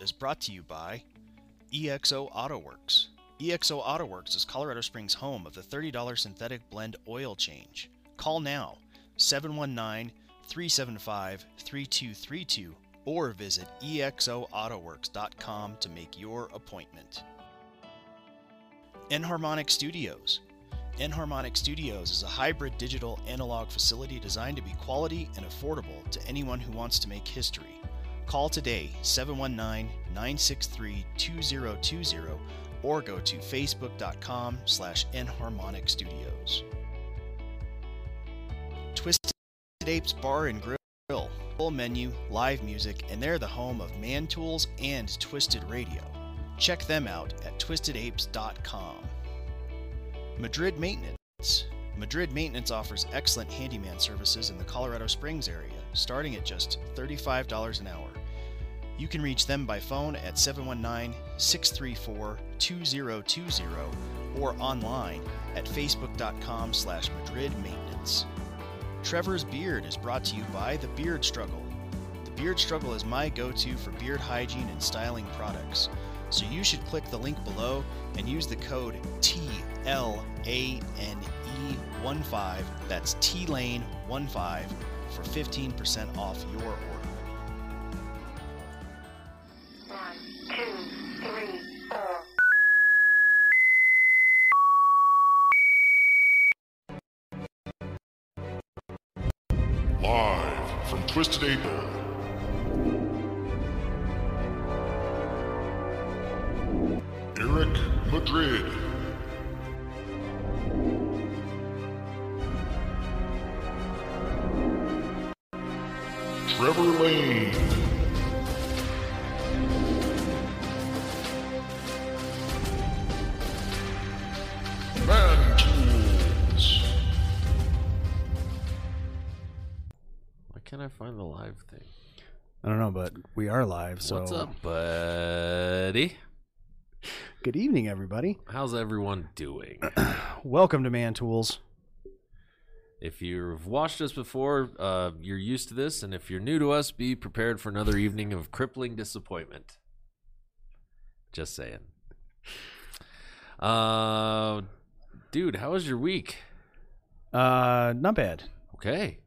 Is brought to you by EXO AutoWorks. EXO AutoWorks is Colorado Springs' home of the $30 synthetic blend oil change. Call now 719 375 3232 or visit exoautoworks.com to make your appointment. Enharmonic Studios. Enharmonic Studios is a hybrid digital analog facility designed to be quality and affordable to anyone who wants to make history. Call today 719 963 2020 or go to facebook.com slash enharmonic studios. Twisted Apes Bar and Grill, full menu, live music, and they're the home of Man Tools and Twisted Radio. Check them out at twistedapes.com. Madrid Maintenance. Madrid Maintenance offers excellent handyman services in the Colorado Springs area, starting at just $35 an hour. You can reach them by phone at 719 634 2020 or online at facebook.com slash Madrid Maintenance. Trevor's Beard is brought to you by The Beard Struggle. The Beard Struggle is my go to for beard hygiene and styling products, so you should click the link below and use the code TLANE15, that's TLANE15, for 15% off your order. Live from Twisted Apes. Eric Madrid. We are live. So What's up, buddy? Good evening, everybody. How's everyone doing? Welcome to Man Tools. if you've watched us before, uh, you're used to this, and if you're new to us, be prepared for another evening of crippling disappointment. Just saying. Uh, dude, how was your week? Uh, not bad. Okay,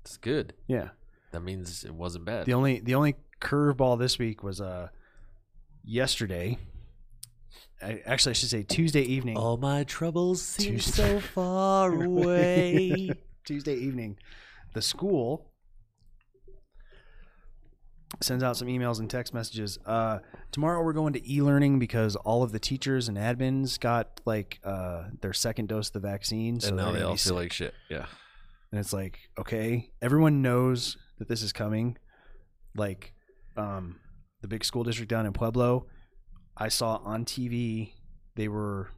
it's good. Yeah. That means it wasn't bad. The only the only curveball this week was uh yesterday. I, actually, I should say Tuesday evening. All my troubles seem Tuesday. so far away. Tuesday evening, the school sends out some emails and text messages. Uh, tomorrow we're going to e-learning because all of the teachers and admins got like uh, their second dose of the vaccine. So and now they're all feel sick. like shit. Yeah. and it's like okay, everyone knows that this is coming. Like, um, the big school district down in Pueblo, I saw on TV they were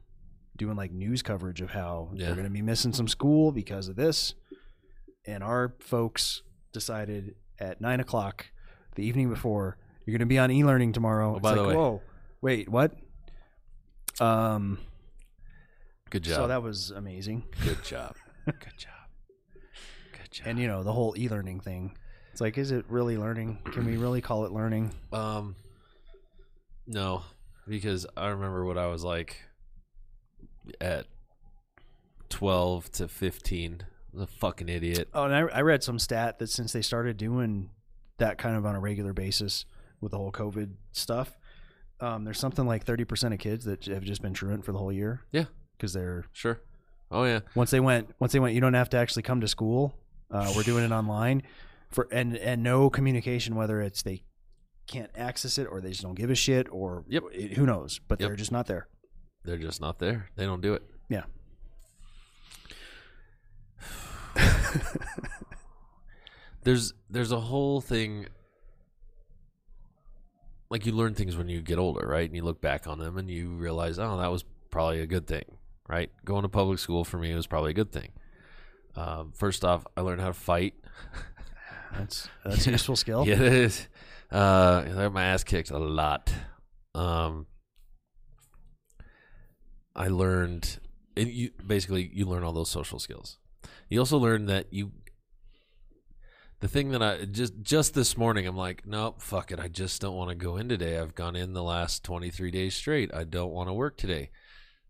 doing like news coverage of how Yeah. they're going to be missing some school because of this, and our folks decided at nine o'clock the evening before you're going to be on e-learning tomorrow. Oh, It's by the like, way. whoa, wait, what? Um, Good job. so that was amazing. Good job. Good job. Good job. and you know the whole e-learning thing it's like is it really learning can we really call it learning Um, no, because I remember what I was like at twelve to fifteen. I was a fucking idiot. oh and I, I read some stat that since they started doing that kind of on a regular basis with the whole covid stuff um, there's something like 30% of kids that have just been truant for the whole year Yeah. because they're Sure. Oh yeah. once they went once they went you don't have to actually come to school uh, we're doing it online for and and no communication whether it's they can't access it or they just don't give a shit or Yep. it, who knows but Yep. they're just not there They're just not there. They don't do it. yeah There's there's a whole thing. Like you learn things when you get older, right? And you look back on them and you realize, oh, that was probably a good thing, right? Going to public school for me was probably a good thing. Um, first off, I learned how to fight. that's that's a useful skill Yeah, it is. Uh, I got my ass kicked a lot. Um, I learned, and you basically you learn all those social skills. You also learn that you the thing that I just just this morning I'm like, nope, fuck it. I just don't want to go in today. I've gone in the last 23 days straight. I don't want to work today.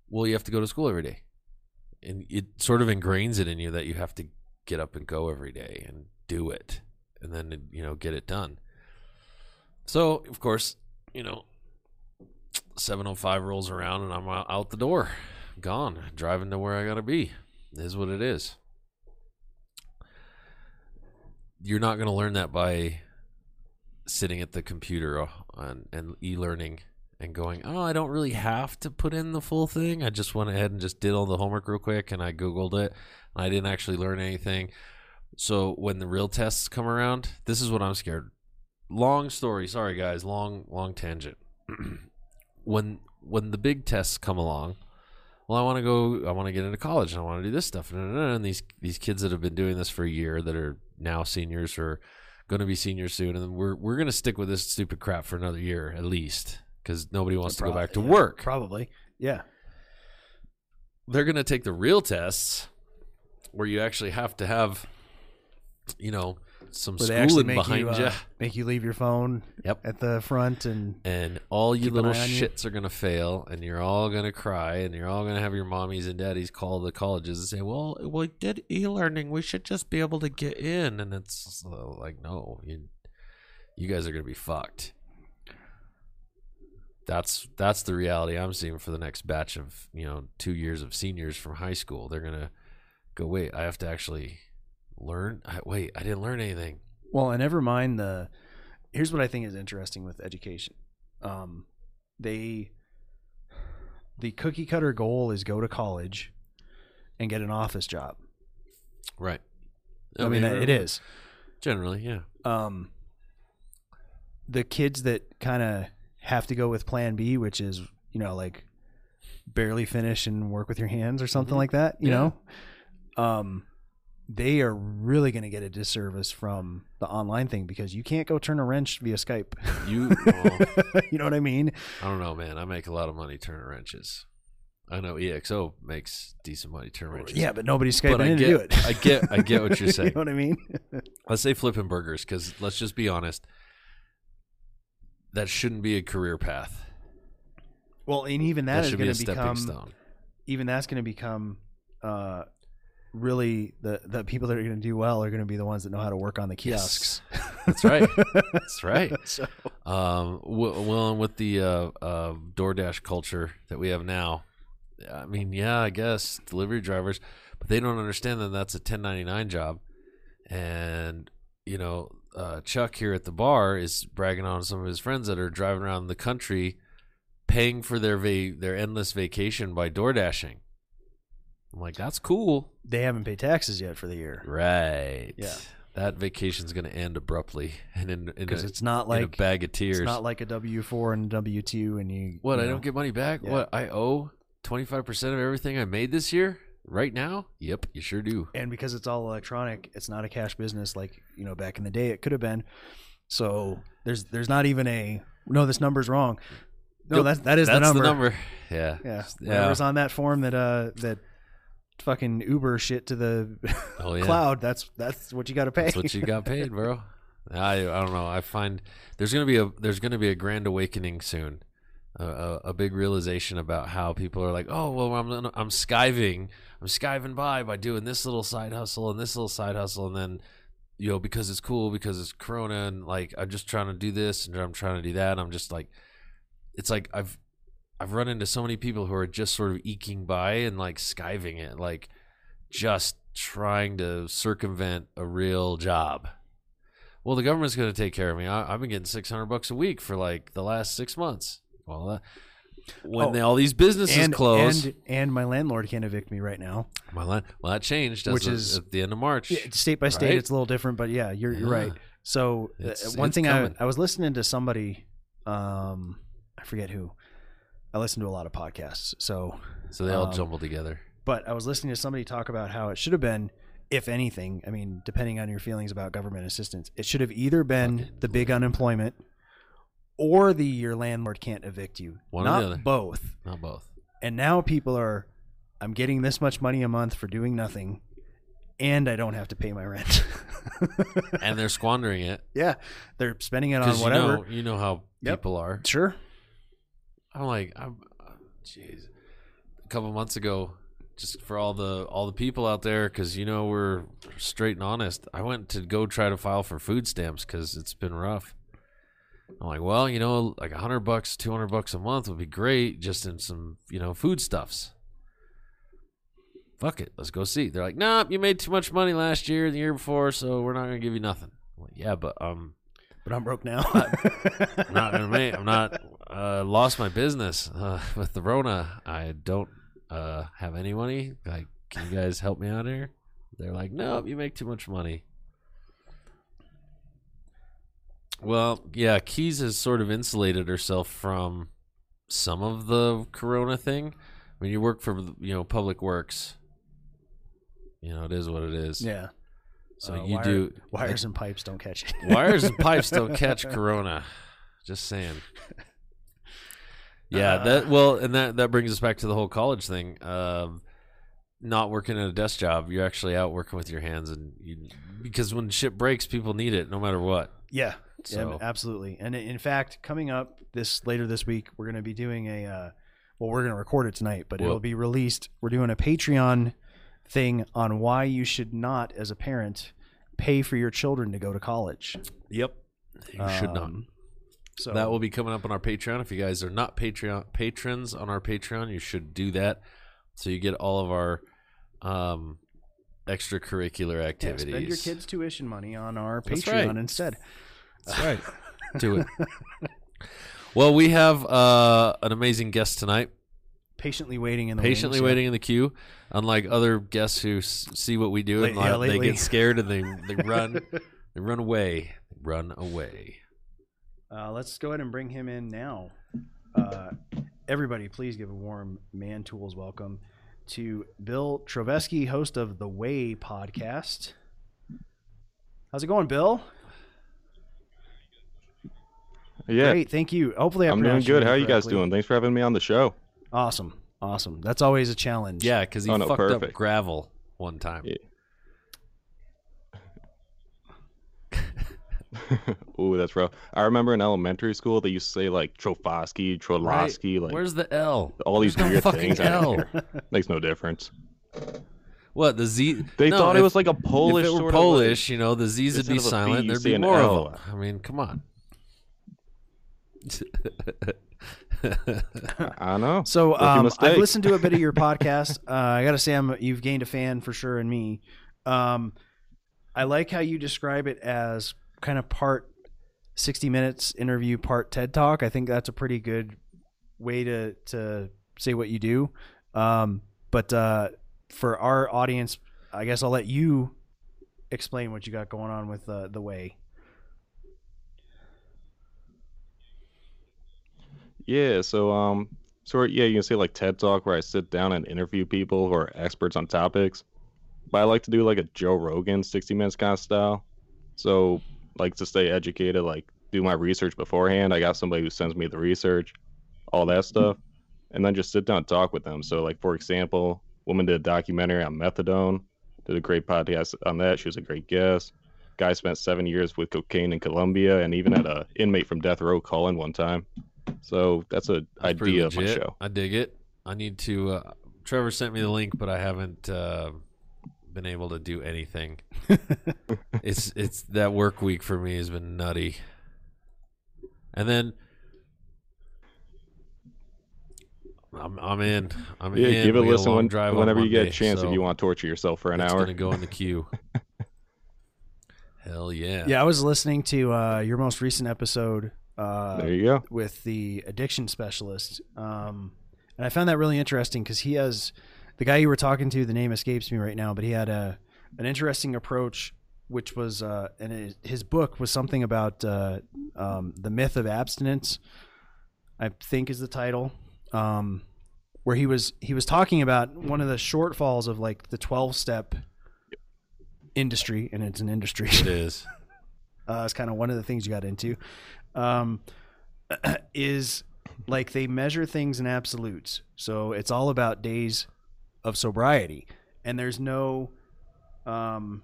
Well, you have to go to school every day. And it sort of ingrains it in you that you have to get up and go every day and do it and then you know get it done. So, of course, you know, 705 rolls around and I'm out the door, gone, driving to where I got to be. Is what it is. You're not to learn that by sitting at the computer uh, and, and e-learning and going, "Oh, I don't really have to put in the full thing. I just went ahead and just did all the homework real quick and I googled it. And I didn't actually learn anything." So, when the real tests come around, this is what I'm scared. Long story, sorry guys, long long tangent. when when the big tests come along, well, I want to go. I want to get into college. And I want to do this stuff. And these these kids that have been doing this for a year, that are now seniors or going to be seniors soon, and we're we're going to stick with this stupid crap for another year at least, because nobody wants to go back to Yeah, work. Probably. Yeah. They're going to take the real tests, where you actually have to have, you know, some Where they schooling make behind you, you. uh, make you leave your phone Yep. at the front and and all you Keep an little eye on you. shits are gonna fail, and you're all gonna cry, and you're all gonna have your mommies and daddies call the colleges and say, "Well, we did e-learning. We should just be able to get in." And it's uh, like, no, you, you guys are gonna be fucked. That's that's the reality I'm seeing for the next batch of you know two years of seniors from high school. They're gonna go, wait, I have to actually learn. I, wait, I didn't learn anything. Well, and never mind the. Here's what I think is interesting with education. Um, they, the cookie cutter goal is go to college, and get an office job. Right. I, mean, it is. generally, yeah. Um, the kids that kind of have to go with Plan B, which is you know like barely finish and work with your hands or something Mhm. like that. You Yeah. know, um, they are really going to get a disservice from the online thing because you can't go turn a wrench via Skype. You, well, you know what I mean? I don't know, man. I make a lot of money turning wrenches. I know EXO makes decent money turning wrenches. Yeah, but nobody's Skyping but I in get, to do it. I get, I get what you're you saying. know what I mean? Let's say flipping burgers, because let's just be honest, that shouldn't be a career path. well, and even That, that is going a to stepping become stone. even that's going to become uh, really the the people that are going to do well are going to be the ones that know how to work on the kiosks. That's right. That's right. so Um, w- well, and with the uh, uh, DoorDash culture that we have now, I mean, yeah, I guess delivery drivers, but they don't understand that that's a 1099 job. And, you know, uh, Chuck here at the bar is bragging on some of his friends that are driving around the country paying for their va- their endless vacation by door dashing. I'm like, that's cool. they haven't paid taxes yet for the year Right. Yeah. That vacation's going to end abruptly and in, in, because it's not like a bag of tears. it's not like a W four and W two and you What? you I know. don't get money back? Yeah. What? I owe 25% of everything I made this year? Right now? Yep, you sure do. and because it's all electronic, it's not a cash business like you know back in the day it could have been. So there's there's not even a no. This number's wrong. No, Yep, that's that is That's the number. Yeah. Yeah, Yeah. whatever's on that form that uh that fucking Uber shit to the Oh, yeah. cloud. That's that's what you got to pay. That's what you got paid, bro. I I don't know. I find there's gonna be a there's gonna be a grand awakening soon, a, a, a big realization about how people are like, oh well, I'm I'm skiving, I'm skiving by by doing this little side hustle and this little side hustle, and then you know because it's cool because it's Corona and like I'm just trying to do this and I'm trying to do that. And I'm just like, it's like I've I've run into so many people who are just sort of eking by and like skiving it, like just trying to circumvent a real job. Well, the government's going to take care of me. I, I've been getting six hundred bucks a week for like the last six months. Well, uh, when Oh, they, all these businesses and close, and and my landlord can't evict me right now. my line, well, that changed, Which is- at the end of March. Yeah, state by state, Right? it's a little different, but yeah, you're you're right. So uh, It's- one it's thing coming. I I was listening to somebody, um, I forget who. I listen to a lot of podcasts, so so they all um, jumble together. but I was listening to somebody talk about how it should have been, if anything, I mean, depending on your feelings about government assistance, it should have either been Fucking the big unemployment or the your landlord can't evict you. One or Not the other. both. Not both. And now people are, I'm getting this much money a month for doing nothing. and I don't have to pay my rent. and they're squandering it yeah, they're spending it on because you whatever. know you know how Yep. people are. Sure. I'm like, I'm, jeez. A couple months ago, just for all the all the people out there, because you know we're straight and honest. I went to go try to file for food stamps because it's been rough. I'm like, well, you know, like a hundred bucks, two hundred bucks a month would be great, just in some, you know, foodstuffs. Fuck it, let's go see. They're like, nah, you made too much money last year, the year before, so we're not gonna give you nothing. I'm like, yeah, but um, But I'm broke now. I'm not gonna make. I'm not uh, lost my business uh, with the Rona. I don't uh, have any money. Like, can you guys help me out here? They're like, nope, you make too much money. Well, yeah, Keys has sort of insulated herself from some of the Corona thing. I mean, you work for you know Public Works, you know it is what it is. yeah. So Uh, you wire- do wires and pipes don't catch it. Wires and pipes don't catch corona. Just saying. Yeah, that well, and that that brings us back to the whole college thing. Um, not working at a desk job, you're actually out working with your hands, and you because when shit breaks, people need it no matter what. Yeah, So- yeah, absolutely. And in fact, coming up this later this week, we're going to be doing a. Uh, well, we're going to record it tonight, but it'll be released. We're doing a Patreon thing on why you should not, as a parent, pay for your children to go to college. Yep, you should not. So That will be coming up on our Patreon. If you guys are not Patreon patrons on our Patreon, you should do that, so you get all of our um, extracurricular yeah, activities. spend your kids' tuition money on our That's Patreon right. instead. That's right. Do it. Well, we have uh, an amazing guest tonight. Patiently waiting in the Patiently wings, yeah. waiting in the queue. Unlike other guests who s- see what we do and yeah, like, they get scared and they they run, they run away, run away. Uh, let's go ahead and bring him in now. Uh, everybody, please give a warm Man Tools welcome to Bill Troveski, host of the Way podcast. How's it going, Bill? Yeah, Great, thank you. Hopefully, I I'm doing good. How are you guys doing? Thanks for having me on the show. Awesome, awesome. That's always a challenge. Yeah, because he Oh, no, fucked up gravel one time. Yeah. Ooh, that's rough. I remember in elementary school they used to say like Trofosky, Trolosky, like Where's the L? all these There's no weird fucking things. I L. don't. Makes no difference. What the Z? They No, thought if- it was like a Polish If it were sort of, like- Polish, you know, the Z's would be of a B, silent. you There'd be an more L. of them. I mean, come on. I know. So um, I've listened to a bit of your podcast. Uh, I got to say, I'm, you've gained a fan for sure in me. Um, I like how you describe it as kind of part 60 minutes interview, part TED talk. I think that's a pretty good way to to say what you do. Um, but uh, for our audience, I guess I'll let you explain what you got going on with uh, the way. Yeah, so um sort yeah, you can say like TED Talk where I sit down and interview people who are experts on topics. But I like to do like a Joe Rogan 60 minutes kind of style. So like to stay educated, like do my research beforehand. I got somebody who sends me the research, all that stuff, and then just sit down and talk with them. So like for example, woman did a documentary on methadone, did a great podcast on that. She was a great guest. Guy spent seven years with cocaine in Colombia and even had a inmate from death row call in one time. So that's a idea of my show. I dig it. I need to. Uh, Trevor sent me the link, but I haven't uh, been able to do anything. it's it's that work week for me has been nutty. And then I'm I'm in. I'm Yeah, in. give it a listen long when, drive on whenever you get a chance so if you want to torture yourself for an it's hour. gonna go in the queue. Hell yeah. Yeah, I was listening to uh, your most recent episode. Uh, There you go. with the addiction specialist. Um, and I found that really interesting because he has the guy you were talking to. The name escapes me right now, but he had a an interesting approach, which was uh, and it, his book was something about uh, um, the myth of abstinence. I think is the title. Um, where he was he was talking about one of the shortfalls of like the twelve step industry, and it's an industry It is. uh, it's kind of one of the things you got into, um, is like they measure things in absolutes. So it's all about days of sobriety, and there's no Um,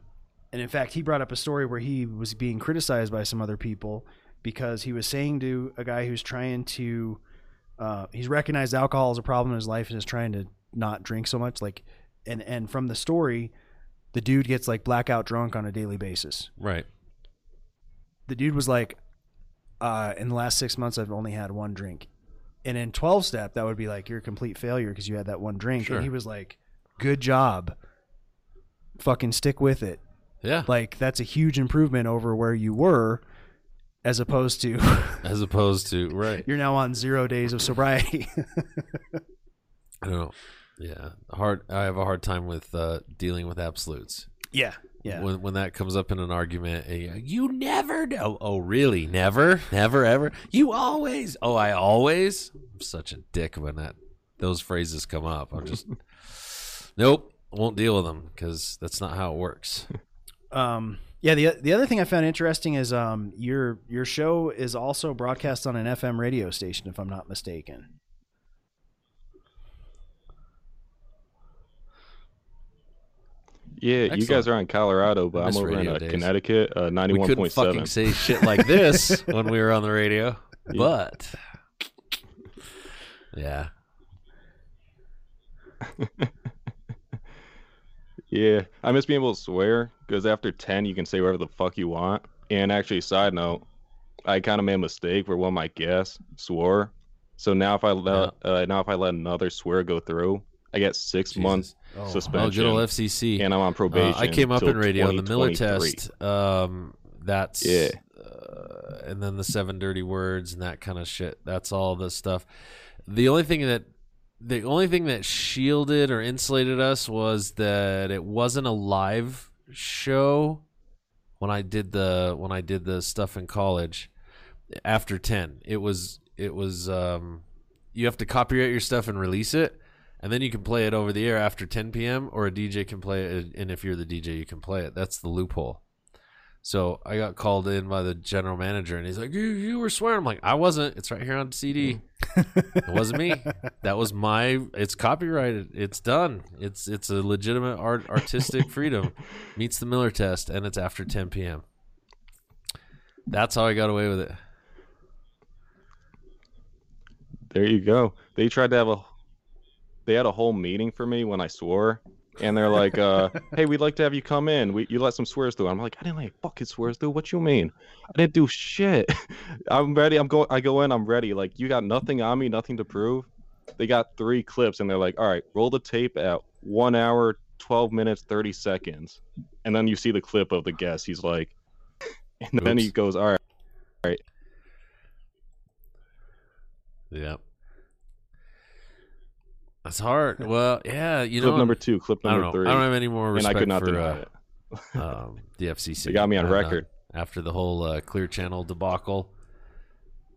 and in fact, he brought up a story where he was being criticized by some other people because he was saying to a guy who's trying to, uh, he's recognized alcohol as a problem in his life and is trying to not drink so much. Like, and and from the story, the dude gets like blackout drunk on a daily basis. Right. The dude was like, uh, in the last six months, I've only had one drink. And in 12 step, that would be like, you're a complete failure because you had that one drink. Sure. And he was like, good job. Fucking stick with it. Yeah. Like, that's a huge improvement over where you were, as opposed to As opposed to right. you're now on zero days of sobriety. I don't know. Yeah. Hard. I have a hard time with uh, dealing with absolutes. yeah. Yeah. When when that comes up in an argument, you never know. Oh, really? Never, never, ever. You always. Oh, I always. I'm such a dick when that those phrases come up. I'm just nope. Won't deal with them because that's not how it works. Um, yeah, the the other thing I found interesting is um, your your show is also broadcast on an FM radio station, if I'm not mistaken. Yeah, you guys are in Colorado, but I'm over in uh. Connecticut, uh, We couldn't fucking say shit like this when we were on the radio, but yeah, Yeah, I miss being able to swear because after ten, you can say whatever the fuck you want. And actually, side note, I kind of made a mistake where one of my guests swore. So now if I let uh, now if I let another swear go through, I got six Jesus. months Oh, oh, suspension, good old FCC. and I'm on Uh, probation. I came up in radio in the Miller test. Um, that's Yeah. uh, and then the seven dirty words and that kind of shit. That's all the stuff. The only thing that the only thing that shielded or insulated us was that it wasn't a live show when I did the when I did the stuff in college after 10 it was it was um you have to copyright your stuff and release it and then you can play it over the air after 10 p.m. or a DJ can play it and if you're the DJ you can play it. That's the loophole. So I got called in by the general manager and he's like you you were swearing. I'm like I wasn't. It's right here on CD hmm. it wasn't me. That was my it's copyrighted. It's done. It's it's a legitimate art artistic freedom. Meets the Miller test and it's after 10 p.m. that's how I got away with it. There you go. They tried to have a they had a whole meeting for me when I swore. And they're like, uh, hey, we'd like to have you come in. We, you let some swears through. I'm like, I didn't let fucking swears through. What you mean? I didn't do shit. I'm ready. I'm going. I go in. I'm ready. Like, you got nothing on me, nothing to prove. They got three clips, and they're like, all right, roll the tape at one hour, twelve minutes, thirty seconds, and then you see the clip of the guest. He's like, and then he goes, all right. yeah that's hard well yeah you clip know number two, clip I don't number know three, I don't have any more and respect I could not for deny uh, it. um, the FCC. They got me on I none. record. after the whole uh, Clear Channel debacle.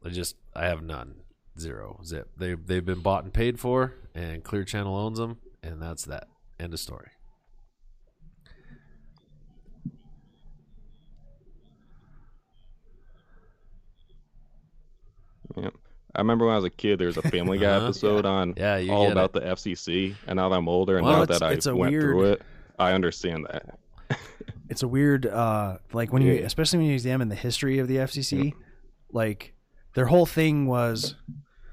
I just I have none, zero, zip. They they've been bought and paid for, and Clear Channel owns them, and that's that. End of story. Yep. I remember when I was a kid, there was a Family Guy Uh-huh. episode on Yeah, you all about it. the FCC, and now that I'm older and Well, now that I it's a went through it, I understand that. it's a weird uh like when you especially when you examine the history of the FCC like their whole thing was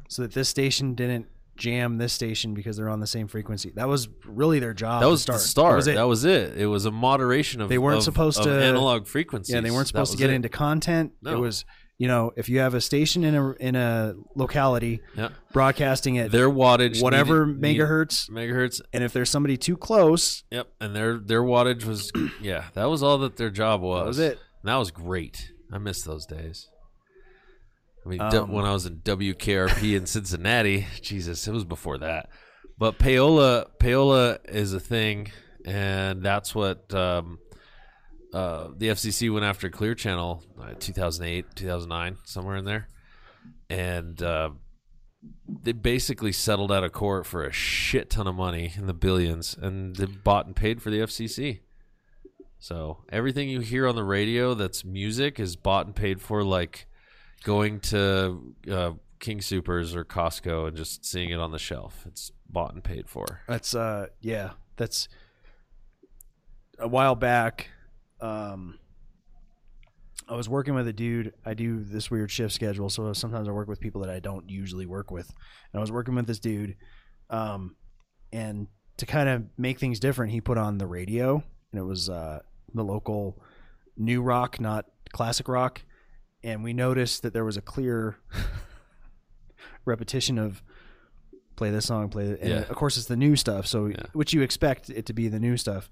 so that this station didn't jam this station because they're on the same frequency that was really their job That was start. the start. that was it it. was a moderation of They weren't of- supposed of to- analog frequencies. yeah they weren't supposed to get it. into content it was you know if you have a station in a in a locality Yeah. broadcasting at their wattage, whatever needed- need- megahertz megahertz. and if there's somebody too close Yep, and their their wattage was yeah, that was all that their job was. that was it And that was great. I miss those days. I mean, Um, when I was in WKRP in Cincinnati, Jesus, it was before that. But payola, payola is a thing, and that's what um, uh, the FCC went after Clear Channel, uh, 2008, 2009, somewhere in there, and uh, they basically settled out of court for a shit ton of money in the billions, and they bought and paid for the FCC. So everything you hear on the radio that's music is bought and paid for, like going to uh, King Supers or Costco and just seeing it on the shelf. It's bought and paid for. That's uh yeah, that's a while back, um, I was working with a dude. I do this weird shift schedule, so sometimes I work with people that I don't usually work with. And I was working with this dude, um, and to kind of make things different, he put on the radio, and it was uh, the local new rock, not classic rock. And we noticed that there was a clear repetition of play this song, play it. And Yeah. of course, it's the new stuff, so Yeah. which you expect it to be the new stuff.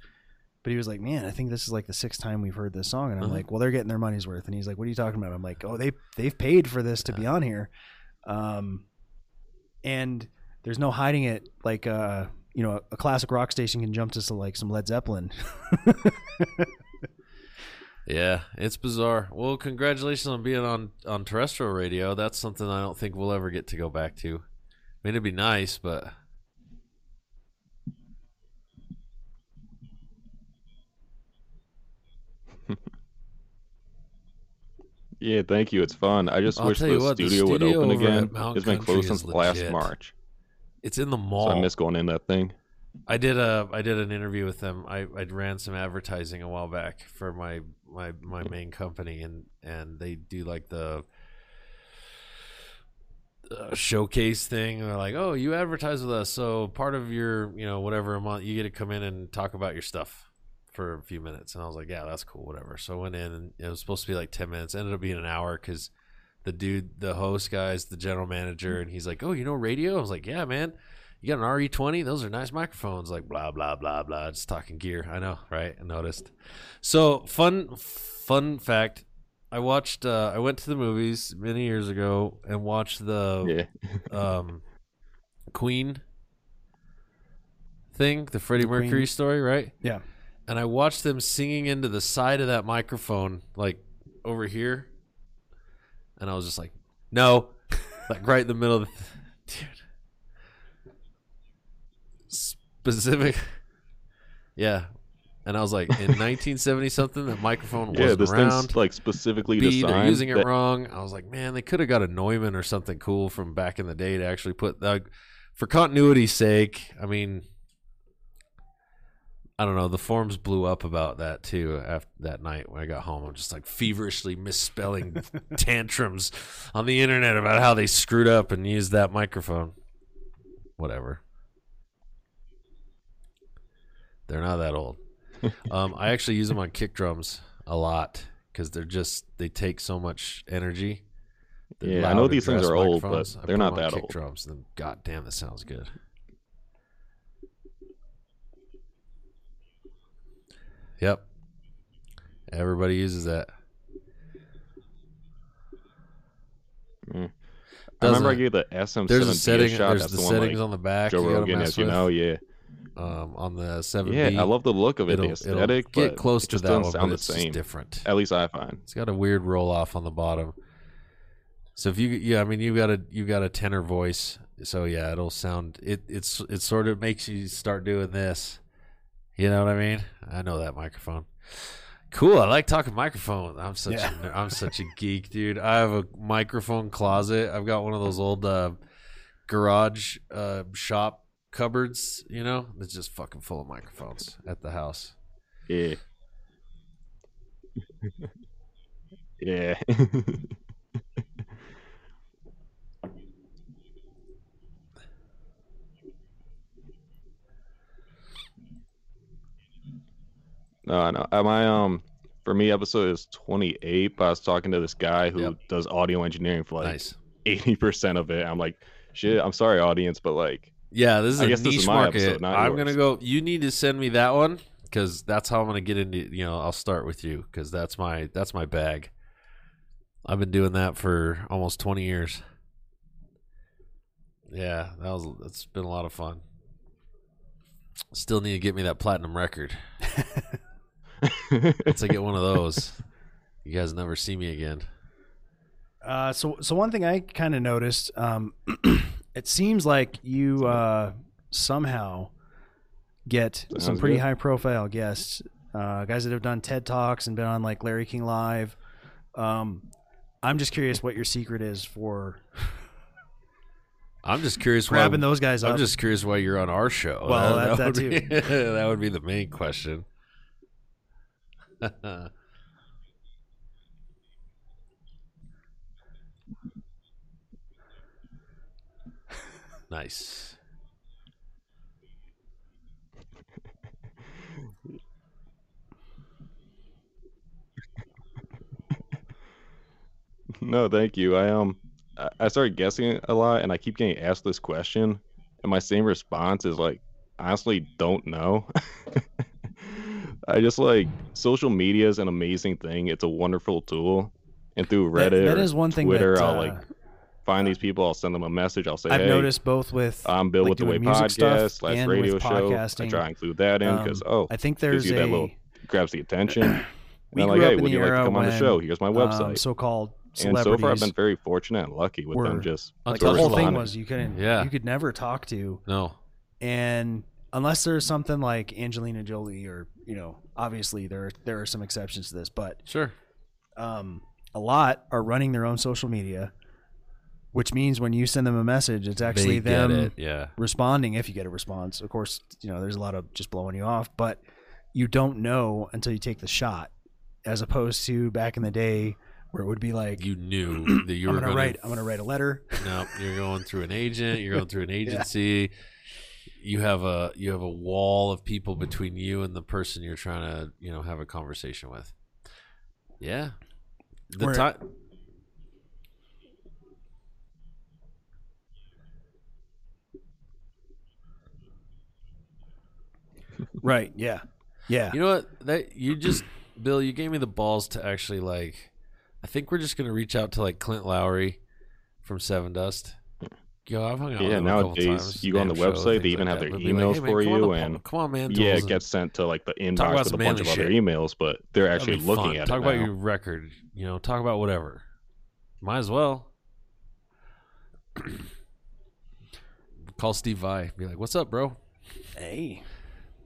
But he was like, "Man, I think this is like the sixth time we've heard this song," and I'm Uh-huh. like, "Well, they're getting their money's worth." And he's like, "What are you talking about?" I'm like, "Oh, they they've paid for this to be on here," um, and there's no hiding it. Like, uh, you know, a classic rock station can jump to like some Led Zeppelin. Yeah, it's bizarre. Well, congratulations on being on on terrestrial radio. That's something I don't think we'll ever get to go back to. I mean, it'd be nice, but Yeah, thank you. It's fun. I just I'll wish the what, the studio would open again. It's been closed since last. March, it's in the mall. so I miss going in that thing. I did a I did an interview with them. I I ran some advertising a while back for my my my main company, and and they do like the uh, showcase thing. They're like, oh, you advertise with us, so part of your you know whatever a month, you get to come in and talk about your stuff for a few minutes. And I was like, yeah, that's cool, whatever. So I went in, and it was supposed to be like ten minutes. Ended up being an hour because the dude, the host guy's the general manager, and he's like, oh, you know radio? I was like, yeah, man you got an RE20? Those are nice microphones. Like blah blah blah blah. Just talking gear. I know, right? I noticed. So fun, fun fact. I watched. Uh, I went to the movies many years ago and watched the Yeah, um, Queen thing, the Freddie The Queen. Mercury story, right? yeah, And I watched them singing into the side of that microphone, like over here. And I was just like, no, like right in the middle of the, dude. Specific, yeah. And I was like, in 1970 something, that microphone yeah. wasn't This around. thing's like specifically B, they're designed. using it that- wrong. I was like, man, they could have got a Neumann or something cool from back in the day to actually put like for continuity's sake. I mean, I don't know. The forums blew up about that too after that night when I got home. I'm just like feverishly misspelling tantrums on the internet about how they screwed up and used that microphone. Whatever. They're not that old. um, I actually use them on kick drums a lot because they're just they take so much energy. They're Yeah, I know these things are old, but they're not that kick old. drums. And then, God damn, that sounds good. Yep. Everybody uses that. Mm. I remember I gave the SM7 There's a setting. shot. There's That's the the one settings like on the back. Joe Rogan, as you with. know. Yeah, Um, on the seven. yeah. I love the look of it, It'll, the it'll aesthetic. get but close to that doesn't one, sound the it's same. different. At least I find. It's got a weird roll off on the bottom. So if you yeah, I mean you got a you got a tenor voice, so yeah, it'll sound it it's it sort of makes you start doing this. You know what I mean? I know that microphone. Cool. I like talking microphone. I'm such Yeah. a, I'm such a geek, dude. I have a microphone closet. I've got one of those old uh, garage uh, shop cupboards, you know, that's just fucking full of microphones at the house. Yeah. yeah. no, I know. Uh, My um, for me, episode is twenty eight. But I was talking to this guy who Yep. does audio engineering for like nice. eighty percent of it. I'm like, shit. I'm sorry, audience, but like, Yeah, this is I a guess this is my market. episode, not I'm yours. gonna go. You need to send me that one because that's how I'm gonna get into. You know, I'll start with you because that's my that's my bag. I've been doing that for almost 20 years. Yeah, that was that's been a lot of fun. Still need to get me that platinum record. Once I get one of those, you guys never see me again. Uh, so, so one thing I kind of noticed, um, it seems like you uh, somehow get some pretty good. high-profile guests, uh, guys that have done TED talks and been on like Larry King Live. Um, I'm just curious what your secret is for I'm just curious why grabbing those guys I'm up. just curious why you're on our show. Well, that, that- would that be, that would be the main question. nice. No, thank you. I um, I- started guessing a lot, and I keep getting asked this question, and my same response is like, honestly, don't know. I just like social media is an amazing thing. It's a wonderful tool, and through That- Reddit, that or is one thing Twitter, that I'll uh, like find these people. I'll send them a message. I'll say, I've hey, noticed both with I'm Bill like, with the Way doing music stuff podcast slash and radio with show. I podcasting. try and include that in because Um, oh, I think there's you a that little grabs the attention. and we I'm grew like, up hey, in would the you like to era come on the show? Here's my um, website. so-called and so far, I've been very fortunate and lucky with them just like the whole thing was you couldn't Yeah. you could never talk to No. and unless there's something like Angelina Jolie or you know obviously there there are some exceptions to this but Sure. um, a lot are running their own social media which means when you send them a message it's actually they them it. Yeah. responding if you get a response of course you know there's a lot of just blowing you off but you don't know until you take the shot as opposed to back in the day where it would be like You knew that you were gonna gonna write I'm gonna write a letter No, you're going through an agent. You're going through an agency. You have a you have a wall of people between you and the person you're trying to you know have a conversation with. Yeah, the time. right yeah yeah You know what? That you just Bill, you gave me the balls to actually like. I think we're just gonna reach out to like Clint Lowery from Sevendust. Yo, I've hung out. with Yeah, him a nowadays, times, you go on the website, they even like have that. their But be like, emails hey, man, for come you, the- and come on, man. yeah, tools it gets sent to like the inbox with a bunch manly of other emails, but they're That'd actually looking fun. at Talk it about now. your record. You know, talk about whatever. Might as well. Call Steve Vai. Be like, "What's up, bro?" hey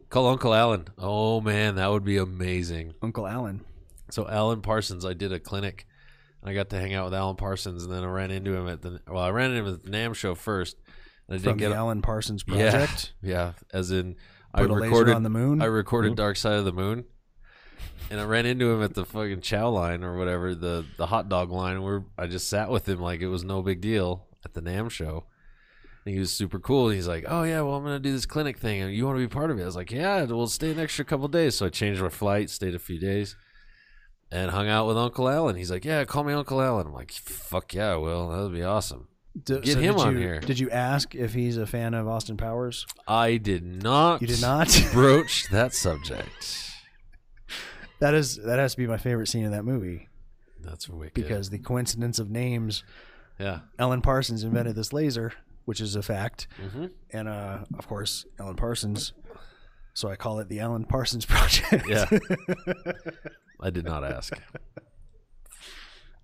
Call Uncle Alan. Oh man, that would be amazing. Uncle Alan So Alan Parsons, I did a clinic. I got to hang out with Alan Parsons, and then I ran into him at the. Well, I ran into him at the NAMM show first. And I from didn't get the Alan Parsons Yeah. project Yeah, yeah. as in I put a laser recorded on the moon I recorded Dark Side of the Moon, and I ran into him at the fucking chow line or whatever the the hot dog line. Where I just sat with him like it was no big deal at the NAMM show. And he was super cool. He's like, "Oh yeah, well I'm gonna do this clinic thing, and you want to be part of it?" I was like, "Yeah, we'll stay an extra couple days." So I changed my flight, stayed a few days, and hung out with Uncle Alan. He's like, "Yeah, call me Uncle Alan." I'm like, "Fuck yeah, will. That would be awesome." D- Get him did on you, here. Did you ask if he's a fan of Austin Powers? I did not. You did not. broach that subject. that is that has to be my favorite scene in that movie That's wicked. because the coincidence of names. yeah, Ellen Parsons invented this laser, which is a fact, hmm and uh, of course Ellen Parsons. So I call it the Alan Parsons Project. Yeah. I did not ask.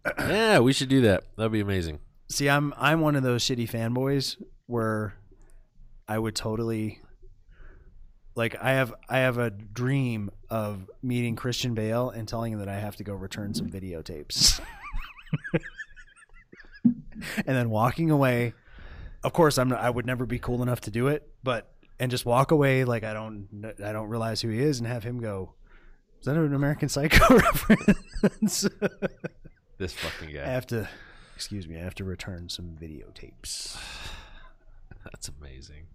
yeah, we should do that. That'd be amazing. See, I'm I'm one of those shitty fanboys where I would totally like I have I have a dream of meeting Christian Bale and telling him that I have to go return some videotapes. and then walking away. Of course, I'm not, I would never be cool enough to do it, but and just walk away like I don't I don't realize who he is and have him go that an American Psycho reference? This fucking guy. I have to, excuse me, I have to return some videotapes. That's amazing.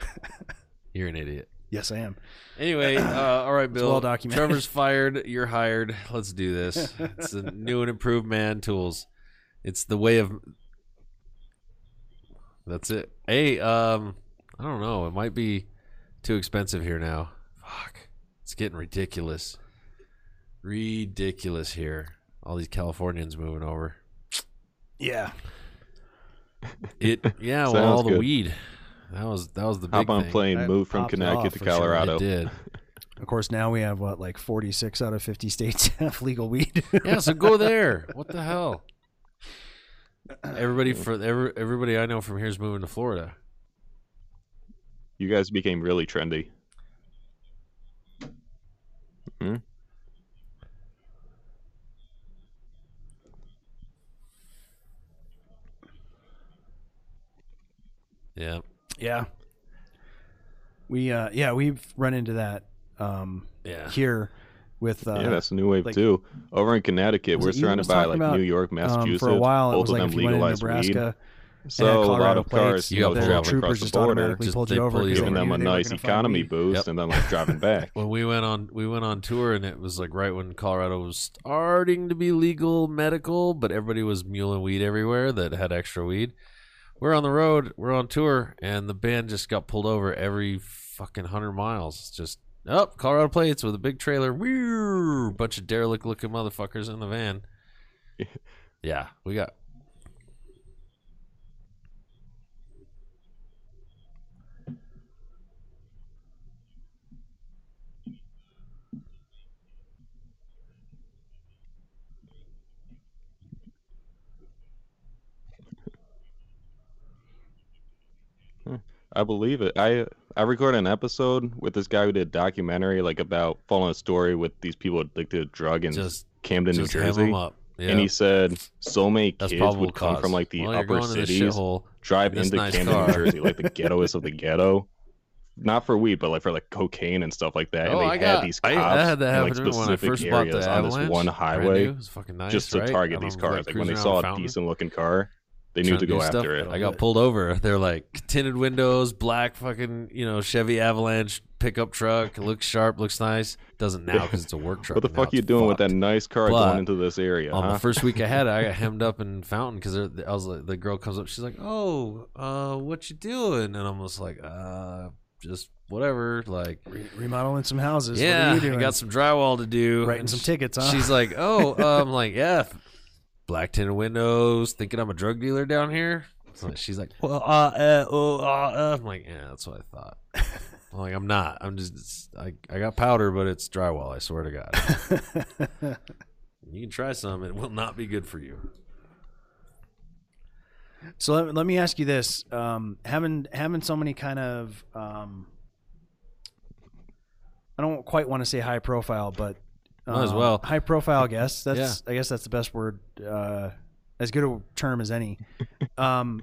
You're an idiot. Yes, I am. Anyway, uh, all right, Bill. well documented. Trevor's fired. You're hired. Let's do this. It's the new and improved man tools. It's the way of. That's it. Hey, um, I don't know. It might be too expensive here now. Fuck, it's getting ridiculous. Ridiculous here. All these Californians moving over. Yeah. It yeah, well, all the good. weed. That was that was the big Hop on thing. plane, That move from popped Connecticut off to for sure. Colorado. It did. Of course, now we have what, like 46 out of 50 states have legal weed. Yeah, so go there. What the hell? Everybody for every, everybody I know from here is moving to Florida. You guys became really trendy. Yeah, yeah. We, uh, yeah, we've run into that um, yeah. here. with uh, yeah, that's a new wave like- too. Over in Connecticut, we're surrounded by like about, New York, um, Massachusetts. for a while. It both was of like them if you went in legalized weed. Nebraska, So a Colorado lot of plates, cars, you you know, got the traveling troopers across the just border, automatically just- pulled you over pull you because giving them a nice economy boost, Yep. and then like driving back. when we went on we went on tour and it was like right when Colorado was starting to be legal medical, but everybody was muling weed everywhere that had extra weed. We're on the road, we're on tour, and the band just got pulled over every fucking hundred miles. Just up Colorado plates with a big trailer, Whew, bunch of derelict looking motherfuckers in the van. Yeah, we got I believe it. I I recorded an episode with this guy who did a documentary like about following a story with these people addicted to drug in just Camden, New just ham Jersey. Yeah. And he said so many That's kids would come cause. from like the well, upper to the cities, drive into nice Camden, car. New Jersey, like the ghettoest of the ghetto. Not for weed, but like for like cocaine and stuff like that. Oh, and they I had got. these cops I had that in like to when I specific first areas on this one highway new. It was fucking nice, just to right? target these cars. Like, when they saw a decent looking car, they knew trying to do go stuff. after it. I got pulled over. They're like tinted windows, black fucking you know Chevy Avalanche pickup truck. Looks sharp, looks nice. Doesn't now because it's a work truck. What the Now fuck are you it's doing with that nice car But going into this area? On huh? the first week I had it, I got hemmed up in Fountain because I was like, the girl comes up, she's like, "Oh, uh, what you doing?" And I'm just like, "Uh, just whatever." Like, Re- remodeling some houses. yeah, what are you doing? I got some drywall to do. writing some tickets. Huh? She's like, "Oh, I'm like, yeah, black tinted windows. Thinking I'm a drug dealer down here." So she's like, "Well, uh, uh, oh, uh, uh." I'm like, "Yeah, that's what I thought." I'm like, "I'm not. I'm just, I, I got powder, but it's drywall. I swear to God. you can try some. It will not be good for you." So let, let me ask you this: um, having having so many kind of, um, I don't quite want to say high profile, but Might as um, well. high profile guests. That's I guess that's the best word, uh, as good a term as any. Um,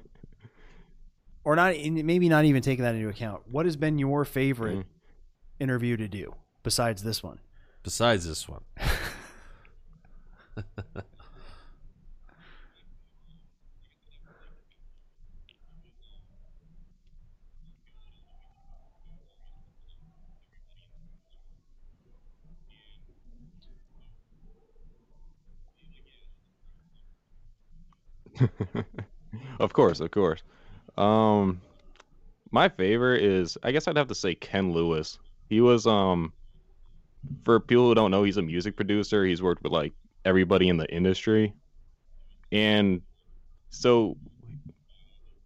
or not, maybe not even taking that into account. What has been your favorite Mm. interview to do besides this one? Besides this one, of course, of course. Um, my favorite is, I guess I'd have to say Ken Lewis. He was, um, for people who don't know, he's a music producer. He's worked with like everybody in the industry, and so,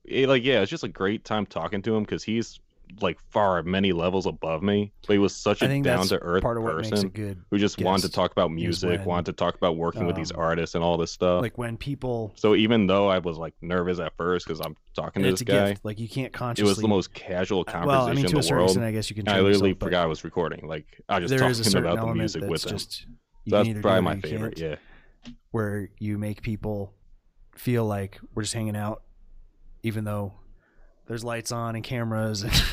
it, like, yeah, it's just a great time talking to him because he's like far many levels above me, but he was such a down to earth part of what makes person who just wanted to talk about music, when, wanted to talk about working with these um, artists and all this stuff. Like when people, So even though I was like nervous at first because I'm talking to this guy, gift. Like you can't consciously. it was the most casual conversation well, I mean, to in the world. extent, I guess you can. I literally yourself, forgot I was recording. Like I just talked to him about the music with him. just. So that's can either do probably my favorite. Yeah. Where you make people feel like we're just hanging out, even though there's lights on and cameras. And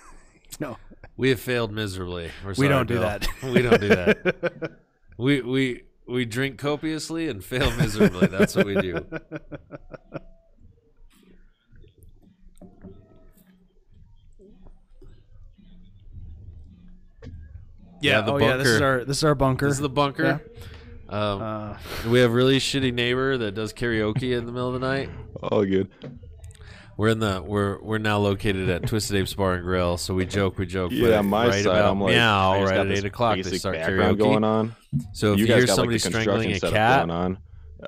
no, we have failed miserably. We're we don't do that. we don't do that. We we we drink copiously and fail miserably. That's what we do. yeah. the oh yeah. This is bunker. our this is our bunker. This is the bunker. Um, uh, we have really shitty neighbor that does karaoke in the middle of the night. Oh, good. We're in the we're we're now located at Twisted Apes Bar and Grill, so we joke, we joke. Yeah, but on my right side, about I'm like, meow, I just right at eight o'clock they basic start karaoke. going on. So if you, you guys hear got somebody like strangling a cat, going on.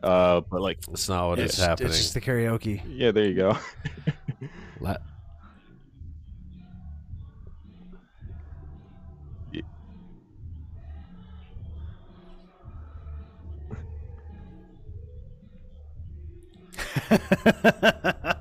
Uh, but like, that's not what is it's, happening. it's just the karaoke. yeah, there you go. La-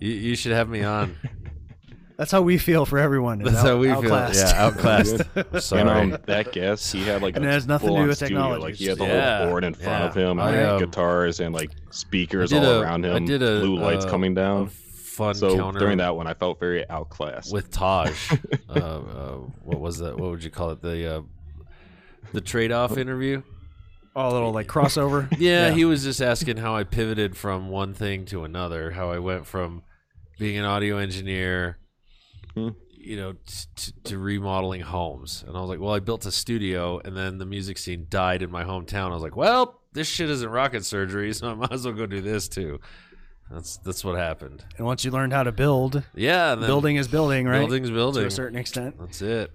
you, you should have me on. That's how we feel for everyone. That's out- how we outclassed. feel. Yeah, outclassed. Sorry. And um, that guest, he had like And a it has nothing to do with studio. technology, Like he had the Yeah, whole board in front of yeah. him, I, and um, guitars and like speakers all a- around him. I did a, blue lights uh, coming a down. fun So counter during that one, I felt very outclassed. with Taj. uh, uh, what was that? What would you call it? The uh, the trade-off interview. Oh, a little like crossover. Yeah, he was just asking how I pivoted from one thing to another. How I went from being an audio engineer, Hmm. you know, t- t- to remodeling homes. And I was like, well, I built a studio, and then the music scene died in my hometown. I was like, well, this shit isn't rocket surgery, so I might as well go do this too. That's that's what happened. And once you learned how to build, Yeah, and building is building, right? building's building to a certain extent. That's it.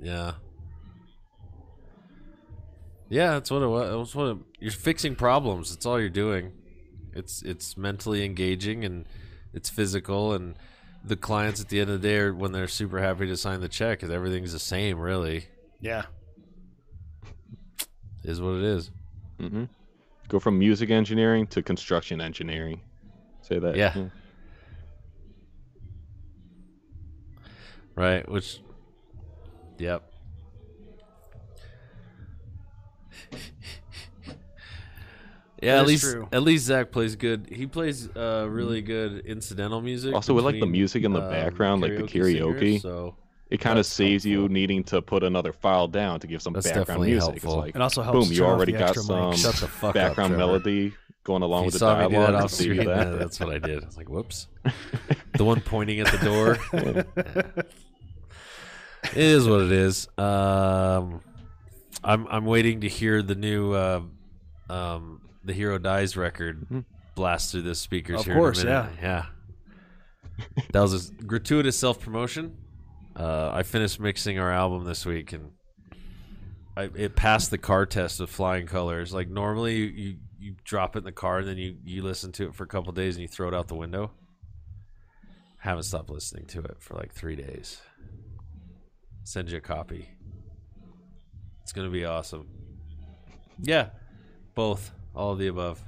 Yeah. Yeah, that's what it was. That's what it, you're fixing problems. That's all you're doing. It's it's mentally engaging and it's physical and the clients at the end of the day are when they're super happy to sign the check because everything's the same. Really, Yeah. is what it is. hmm Go from music engineering to construction engineering. Say that. Yeah. Right. Which. Yep. Yeah, That at least true. at least Zach plays good. He plays uh, really good incidental music. Also, with, like, the between, music in the um, background, like the singers, karaoke. so It kind of That's saves you helpful. needing to put another file down to give some That's background definitely music. helpful. It's like, It also helps. boom, you turn off already the got extra some mics. shut the fuck up, background Trevor. melody going along you with the saw me do that dialogue. off to save screen. that. Yeah, that's what I did. I was like, "Whoops." the one pointing at the door. it is what it is. Um, I'm I'm waiting to hear the new uh, um, the Hero Dies record blast through the speakers. Of here course, minute. yeah. that was a gratuitous self promotion. Uh, I finished mixing our album this week and. I, it passed the car test with flying colors. Like normally, you, you, you drop it in the car and then you, you listen to it for a couple days and you throw it out the window. Haven't stopped listening to it for like three days. Send you a copy. It's gonna be awesome. Yeah, both, all of the above.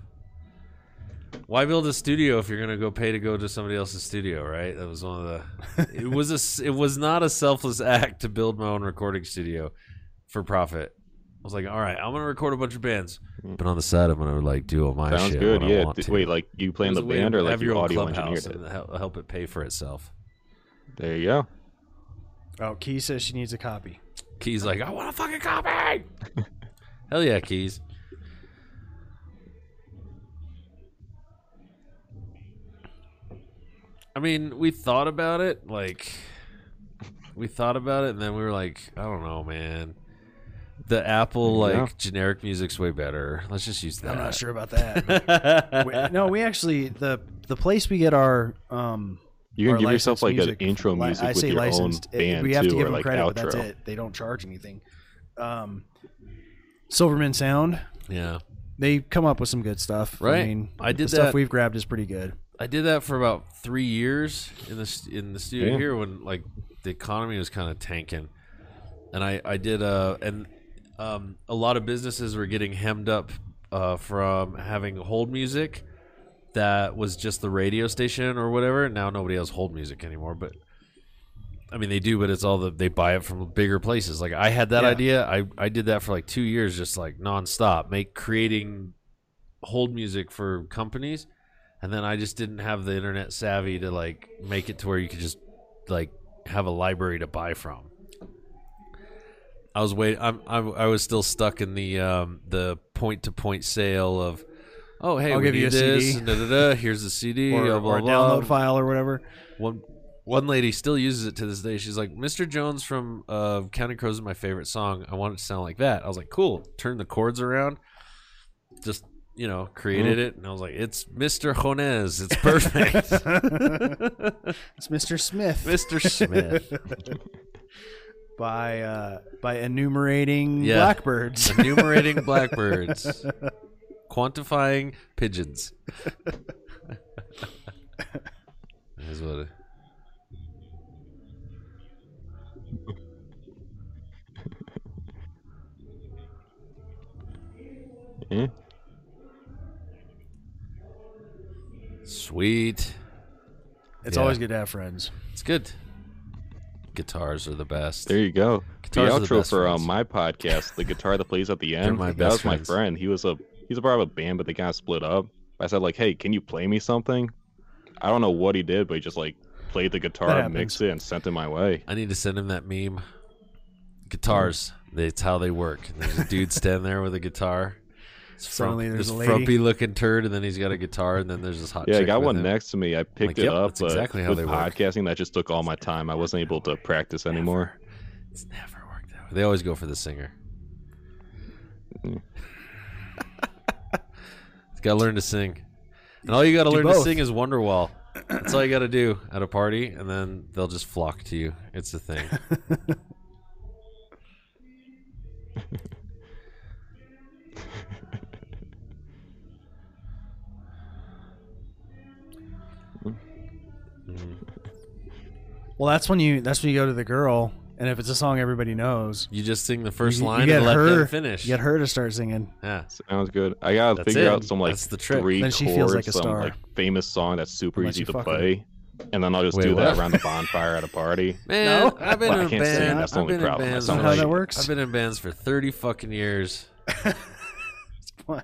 Why build a studio if you're gonna go pay to go to somebody else's studio, right? That was one of the. it was a. It was not a selfless act to build my own recording studio for profit. I was like, all right, I'm gonna record a bunch of bands, hmm. but on the side, I'm gonna like do all my Sounds shit. good. when I Yeah. want D- to. Wait, like you play in the was a way band or like have you your own audio clubhouse engineered it? and help, help it pay for itself. There you go. Oh, Key says she needs a copy. Keys like, I want a fucking copy. Hell yeah, Keys. I mean, we thought about it, like we thought about it, and then we were like, I don't know, man. The Apple like Yeah. generic music's way better. Let's just use that. I'm not sure about that. We- no, we actually the the place we get our um You can our give yourself like music- an intro li- music I with say your licensed. own It- band we have too, to give them like credit, outro. but that's it. They don't charge anything. Um, Silverman Sound, Yeah, they come up with some good stuff. Right. I mean, I did the stuff we've grabbed is pretty good. I did that for about three years in the in the studio Yeah. here when like the economy was kind of tanking, and I I did uh and um a lot of businesses were getting hemmed up uh from having hold music that was just the radio station or whatever. Now nobody has hold music anymore, but I mean they do, but it's all the they buy it from bigger places. Like I had that Yeah. idea. I I did that for like two years, just like nonstop, make creating hold music for companies and then I just didn't have the internet savvy to like make it to where you could just like have a library to buy from. I was waiting. I'm, I'm I was still stuck in the um, the point to point sale of, oh hey, I'll we give you a this, CD. and da, da, da, here's the CD Or, blah, blah, or a blah. download file or whatever. One one lady still uses it to this day. She's like, Mr. Jones from uh, Counting Crows is my favorite song. I want it to sound like that. I was like, cool. Turn the chords around. Just you know, created Mm-hmm. it, and I was like, it's Mr. Jones. It's perfect. It's Mr. Smith Mr. Smith. by uh, by enumerating Yeah. blackbirds. Enumerating blackbirds. Quantifying pigeons. Is what it- Eh? Sweet. It's Yeah. always good to have friends. It's good. Guitars are the best. There you go. Guitars are the the outro best for um, my podcast, the guitar that plays at the end, my that best was my friend. He was a he's a part of a band, but they kind of split up. I said like, hey, can you play me something? I don't know what he did, but he just like played the guitar, happens. mixed it, and sent it my way. I need to send him that meme. Guitars, It's how they work. And there's a dude standing there with a guitar. It's Suddenly there's this a lady. frumpy looking turd, and then he's got a guitar, and then there's this hot. Yeah, I got with one him. next to me. I picked Like, it yep, up, that's but exactly how with they work. podcasting, that just took all my time. I wasn't able to practice anymore. It's never worked out. They always go for the singer. Mm. got to learn to sing, and all you got to Do learn to sing is Wonderwall. That's all you got to do at a party, and then they'll just flock to you. It's a thing. Well, that's when you that's when you go to the girl, and if it's a song everybody knows, You just sing the first you, you line get and let her them finish. You get her to start singing. Yeah. Sounds good. I gotta That's figure it. out some like That's the trick. three Then she chords, feels like a some like famous song that's super Unless easy to fuck her. play, and then I'll just Wait, do that what? around the bonfire at a party. Man, No? I've been Well, I in can't sing, bands. that's the I've only been in problem. I bands. for How like that works? I've been in bands for thirty fucking years.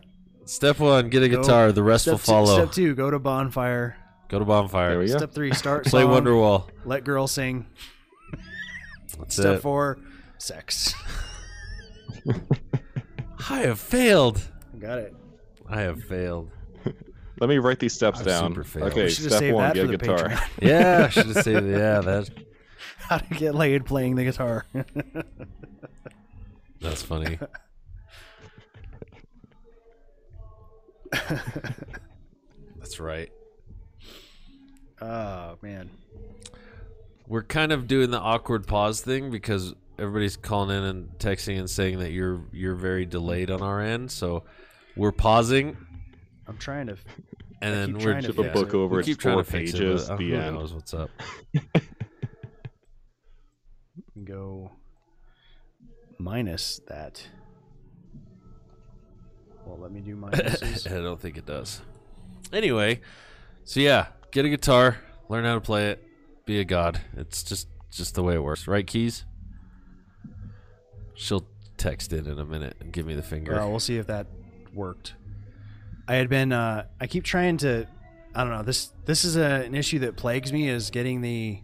Step one, get a Go- guitar. The rest Step will two, follow. step two, go to bonfire. Go to bonfire. There we go. Step three, start Play song, Wonderwall. Let girl sing. That's Step it. four, sex. I have failed. Got it. I have failed. Let me write these steps I've down. super failed. Okay, We step one, get a the guitar. Yeah, I should have said yeah. That How to get laid playing the guitar. that's funny. that's right. Oh man. We're kind of doing the awkward pause thing because everybody's calling in and texting and saying that you're you're very delayed on our end. So we're pausing I'm trying to. and I then we're trying to a book it. over. we It's keep trying four to fix pages. it. But, the uh, who end. knows what's up? go minus that. Well, let me do minuses. I don't think it does. Anyway, so yeah, get a guitar, learn how to play it, be a god. It's just just the way it works, right? Keys. She'll text in in a minute and give me the finger. Well, we'll see if that worked. I had been. Uh, I keep trying to. I don't know. This this is a, an issue that plagues me is getting the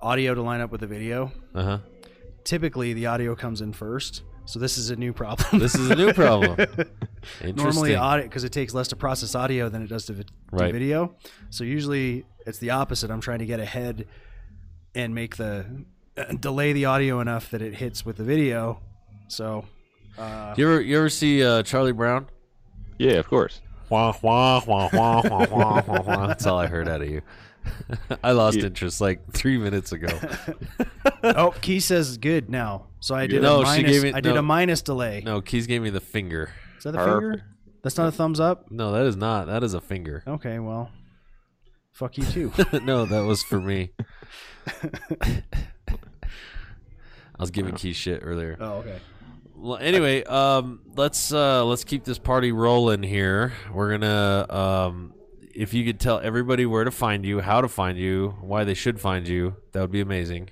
audio to line up with the video. Uh huh. Typically, the audio comes in first, so this is a new problem. This is a new problem. Normally, audio because it takes less to process audio than it does to, vi- to Right. video. So usually, it's the opposite. I'm trying to get ahead and make the uh, delay the audio enough that it hits with the video. So, uh, You ever you ever see uh, Charlie Brown? Yeah, of course. Wah, wah, wah, wah, wah, wah, wah, wah. That's all I heard out of you. I lost Yeah. interest like three minutes ago. oh, Key says good now. So I did No, a she minus. gave me- I did no. a minus delay. No, Keys gave me the finger. Is that a Perfect. finger? That's not a thumbs up. No, that is not. That is a finger. Okay, well, fuck you too. no, that was for me. I was giving Keys shit earlier. oh, okay. Well, anyway, um, let's uh, let's keep this party rolling here. We're gonna, um, if you could tell everybody where to find you, how to find you, why they should find you, that would be amazing.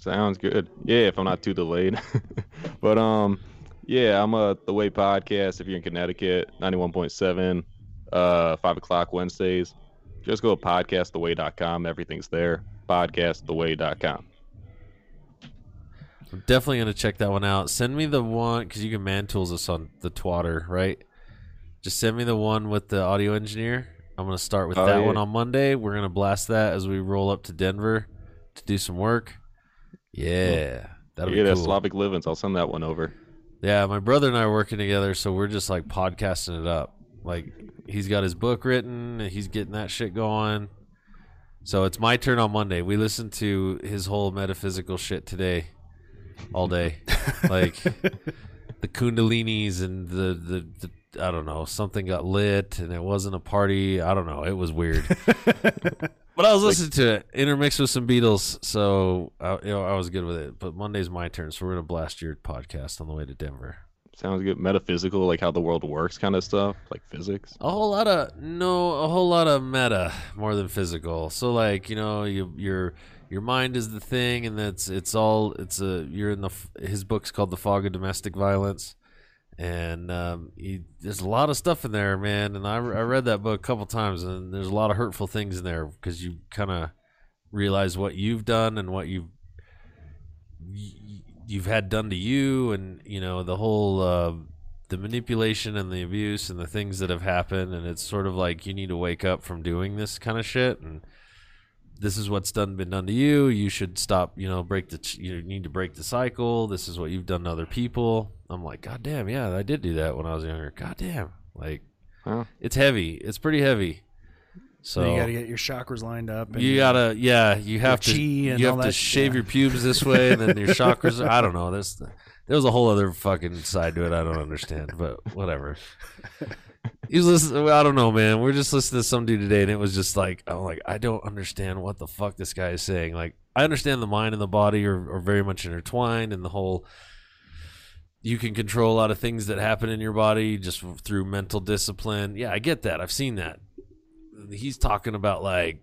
Sounds good. Yeah, if I'm not too delayed. but um, yeah, I'm a The Way podcast. If you're in Connecticut, 91.7, uh, five o'clock Wednesdays. Just go to podcasttheway.com. Everything's there. Podcasttheway.com. I'm definitely gonna check that one out. Send me the one because you can man tools us on the twatter, right? Just send me the one with the audio engineer. I'm gonna start with Oh, that yeah. one on Monday. We're gonna blast that as we roll up to Denver to do some work. Yeah, that'll yeah, be cool. Slavic Livings. I'll send that one over. Yeah, my brother and I are working together, so we're just like podcasting it up. Like he's got his book written, he's getting that shit going. So it's my turn on Monday. We listened to his whole metaphysical shit today, all day, like the Kundalinis and the, the the I don't know something got lit and it wasn't a party. I don't know. It was weird. But I was listening to it, intermixed with some Beatles, so I, you know I was good with it. But Monday's my turn, so we're gonna blast your podcast on the way to Denver. Sounds good. Metaphysical, like how the world works, kind of stuff, like physics. A whole lot of no, a whole lot of meta more than physical. So like you know, you your your mind is the thing, and that's it's all it's a you're in the his book's called The Fog of Domestic Violence, and um, he, there's a lot of stuff in there, man. And I I read that book a couple times, and there's a lot of hurtful things in there because you kind of realize what you've done and what you've you've had done to you, and you know the whole uh, the manipulation and the abuse and the things that have happened, and it's sort of like you need to wake up from doing this kind of shit and. This is what's done been done to you. You should stop. You know, break the. You need to break the cycle. This is what you've done to other people. I'm like, God damn, yeah, I did do that when I was younger. God damn, like Huh. it's heavy. It's pretty heavy. So you got to get your chakras lined up. And you gotta, yeah, you have to, and you all have to that, shave yeah. your pubes this way, and then your chakras. I don't know. There's, there's a whole other fucking side to it. I don't understand, but whatever. He's listening. I don't know, man. We're just listening to some dude today, and it was just like, I'm like, I don't understand what the fuck this guy is saying. Like, I understand the mind and the body are, are very much intertwined, and the whole. You can control a lot of things that happen in your body just through mental discipline. Yeah, I get that. I've seen that. He's talking about like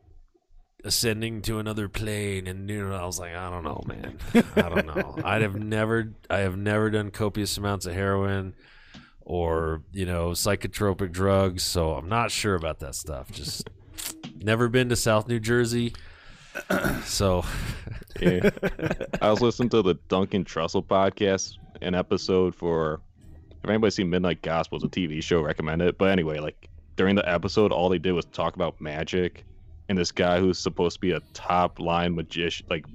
ascending to another plane and you know I was like I don't know man I don't know I have never I have never done copious amounts of heroin or you know psychotropic drugs so I'm not sure about that stuff just never been to South New Jersey so Yeah. I was listening to the Duncan Trussell podcast, an episode for if anybody seen Midnight Gospel, it's a TV show, recommend it. But anyway, like during the episode, all they did was talk about magic and this guy who's supposed to be a top line magician, like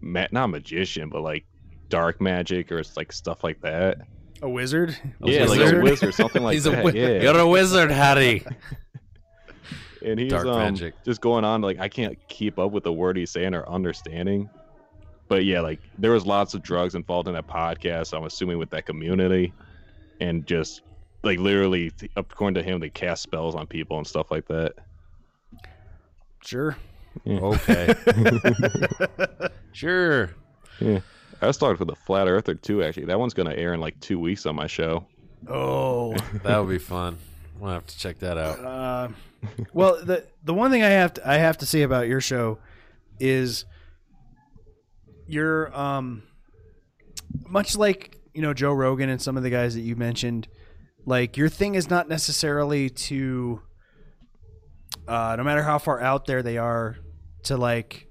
ma- not magician, but like dark magic or it's like stuff like that. A wizard. yeah, like wizard? a wizard, something like he's that. a wi- yeah. you're a wizard Harry and he's Dark um, magic. just going on like I can't keep up with the word he's saying or understanding. But yeah, like there was lots of drugs involved in that podcast. I'm assuming with that community, and just like literally, according to him, they cast spells on people and stuff like that. Sure. okay sure Yeah, I was talking with a flat earther too. Actually, that one's gonna air in like two weeks on my show. Oh. that would be fun we'll have to check that out Uh, well, the the one thing I have to I have to say about your show is you're um much like you know Joe Rogan and some of the guys that you mentioned. Like your thing is not necessarily to, uh, no matter how far out there they are, to like,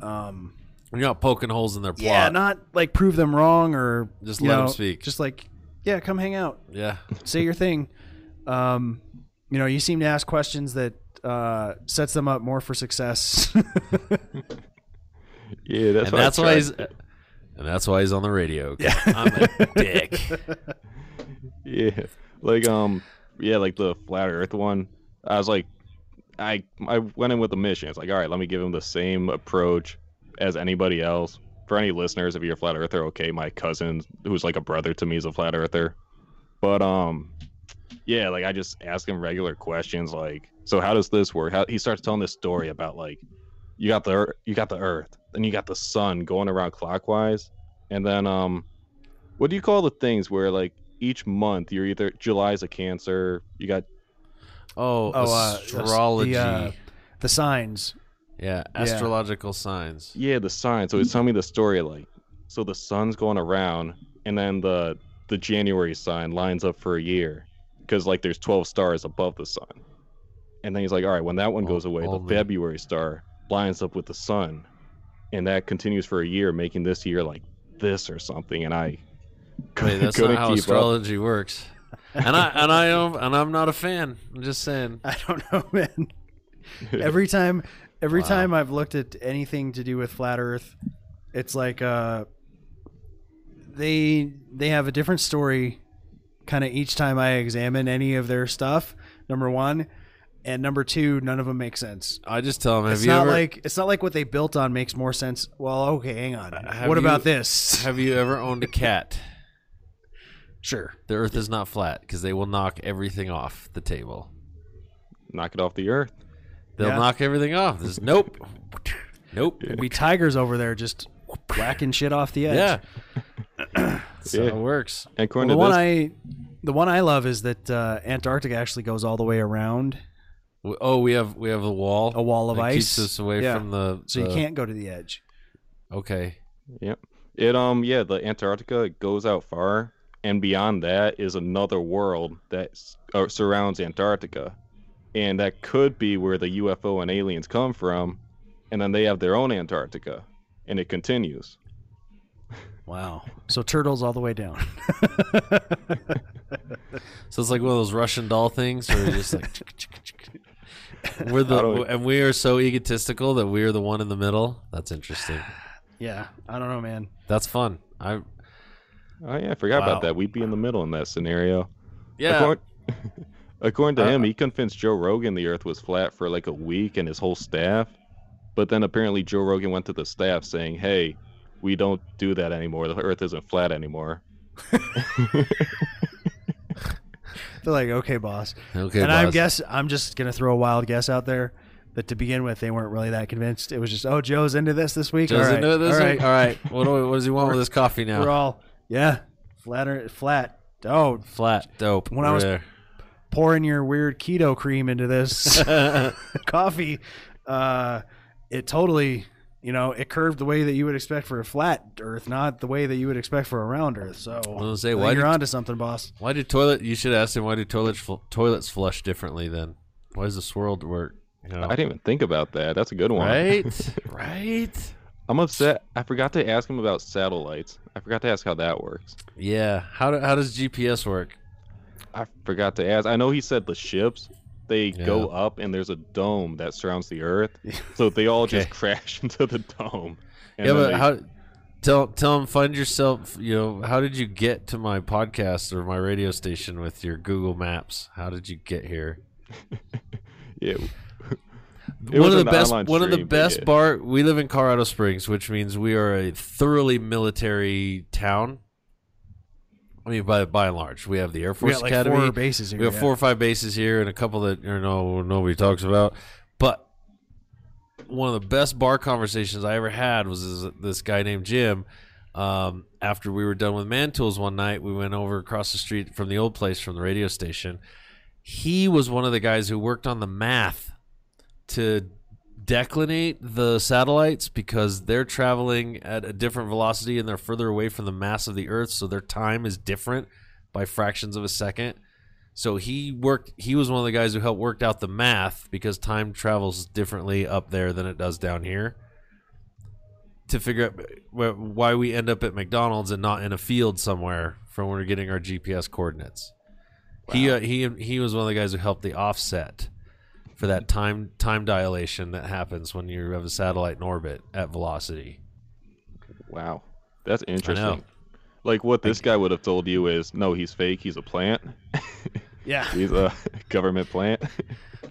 um, you're not poking holes in their plot yeah, not like prove them wrong or Just you let 'em know, speak. Just like, yeah, come hang out yeah say your thing. Um, you know, you seem to ask questions that uh, sets them up more for success. Yeah, that's and what I that's why tried. he's and that's why he's on the radio. Yeah. I'm a dick. yeah like um yeah like the flat earth one i was like i i went in with a mission it's like all right let me give him the same approach as anybody else for any listeners if you're a flat earther okay my cousin who's like a brother to me is a flat earther but um yeah like i just ask him regular questions like so how does this work how he starts telling this story about like you got the you got the earth then you got the sun going around clockwise and then um what do you call the things where like each month you're either July's a Cancer, you got Oh, Oh, uh, astrology. the, uh, the signs. Yeah, astrological signs. yeah the sign. So it's telling me the story like so the sun's going around and then the the January sign lines up for a year because like there's 12 stars above the sun. And then he's like, all right, when that one Oh, goes away, the only. February star lines up with the sun, and that continues for a year, making this year like this or something. And I Wait, that's couldn't how keep up. astrology works. And I and I am and I'm not a fan. I'm just saying. I don't know, man. every time, every Wow. time I've looked at anything to do with flat Earth, it's like uh, they they have a different story, kind of each time I examine any of their stuff. Number one, and number two, none of them make sense. I just tell them. Have it's you not ever like it's not like what they built on makes more sense. Well, okay, hang on. what you- about this? have you ever owned a cat? Sure. The Earth is not flat because they will knock everything off the table. knock it off the earth. They'll Yeah. knock everything off. There's nope, nope. There'll be tigers over there just whacking shit off the edge. Yeah, that's Yeah. how it works. And Well, the to one I, the one I love is that uh, Antarctica actually goes all the way around Oh, we have we have a wall. a wall of that ice, keeps us away Yeah. from the. so you can't go to the edge. Okay. Yep. It um yeah, the Antarctica it goes out far, and beyond that is another world that uh, surrounds Antarctica, and that could be where the UFO and aliens come from, and then they have their own Antarctica, and it continues. Wow. So turtles all the way down. So it's like one of those Russian doll things where just like, we're the and we are so egotistical that we are the one in the middle. That's interesting. yeah. I don't know, man. That's fun. I Oh yeah, I forgot Wow. about that. We'd be in the middle in that scenario. yeah. According, according to Uh, him, he convinced Joe Rogan the Earth was flat for like a week and his whole staff. But then apparently Joe Rogan went to the staff saying, "Hey, we don't do that anymore. The Earth isn't flat anymore." They're like, okay, boss. Okay, and I boss. guess I'm just gonna throw a wild guess out there that to begin with they weren't really that convinced. It was just, oh, Joe's into this this week. Joe's all right, into it this all week? right. All right. What, do we, what does he want with his coffee now? We're all yeah, flat or flat. Oh, Flat. Dope. When I We're was- there. Pouring your weird keto cream into this coffee, uh, it totally, you know, it curved the way that you would expect for a flat Earth, not the way that you would expect for a round Earth. So gonna say, I why you're did- onto something, boss. Why do toilet? You should ask him why do toilets fl- toilets flush differently then? Why does the swirl work? You know? I didn't even think about that. That's a good one. right, right. I'm upset. I forgot to ask him about satellites. I forgot to ask how that works. Yeah. How do, how does GPS work? I forgot to ask. I know he said the ships they go up and there's a dome that surrounds the Earth, so they all just crash into the dome. Yeah, but they- how? Tell tell him find yourself. You know, how did you get to my podcast or my radio station with your Google Maps? How did you get here? yeah, one It was of the best one of the best yeah. bar we live in Colorado Springs, which means we are a thoroughly military town. I mean, by by and large, we have the Air Force like Academy. four bases here. we have yeah. four or five bases here, and a couple that you know nobody talks about. But one of the best bar conversations I ever had was this, this guy named Jim. Um, after we were done with Man Tools one night, we went over across the street from the old place from the radio station. He was one of the guys who worked on the math to declinate the satellites because they're traveling at a different velocity and they're further away from the mass of the Earth, so their time is different by fractions of a second. So he worked. He was one of the guys who helped worked out the math because time travels differently up there than it does down here. To figure out why we end up at McDonald's and not in a field somewhere from where we're getting our GPS coordinates. He uh, he he was one of the guys who helped the offset for that time time dilation that happens when you have a satellite in orbit at velocity. wow, that's interesting. know. Like what this guy would have told you is, no, he's fake. He's a plant. Yeah, He's a government plant.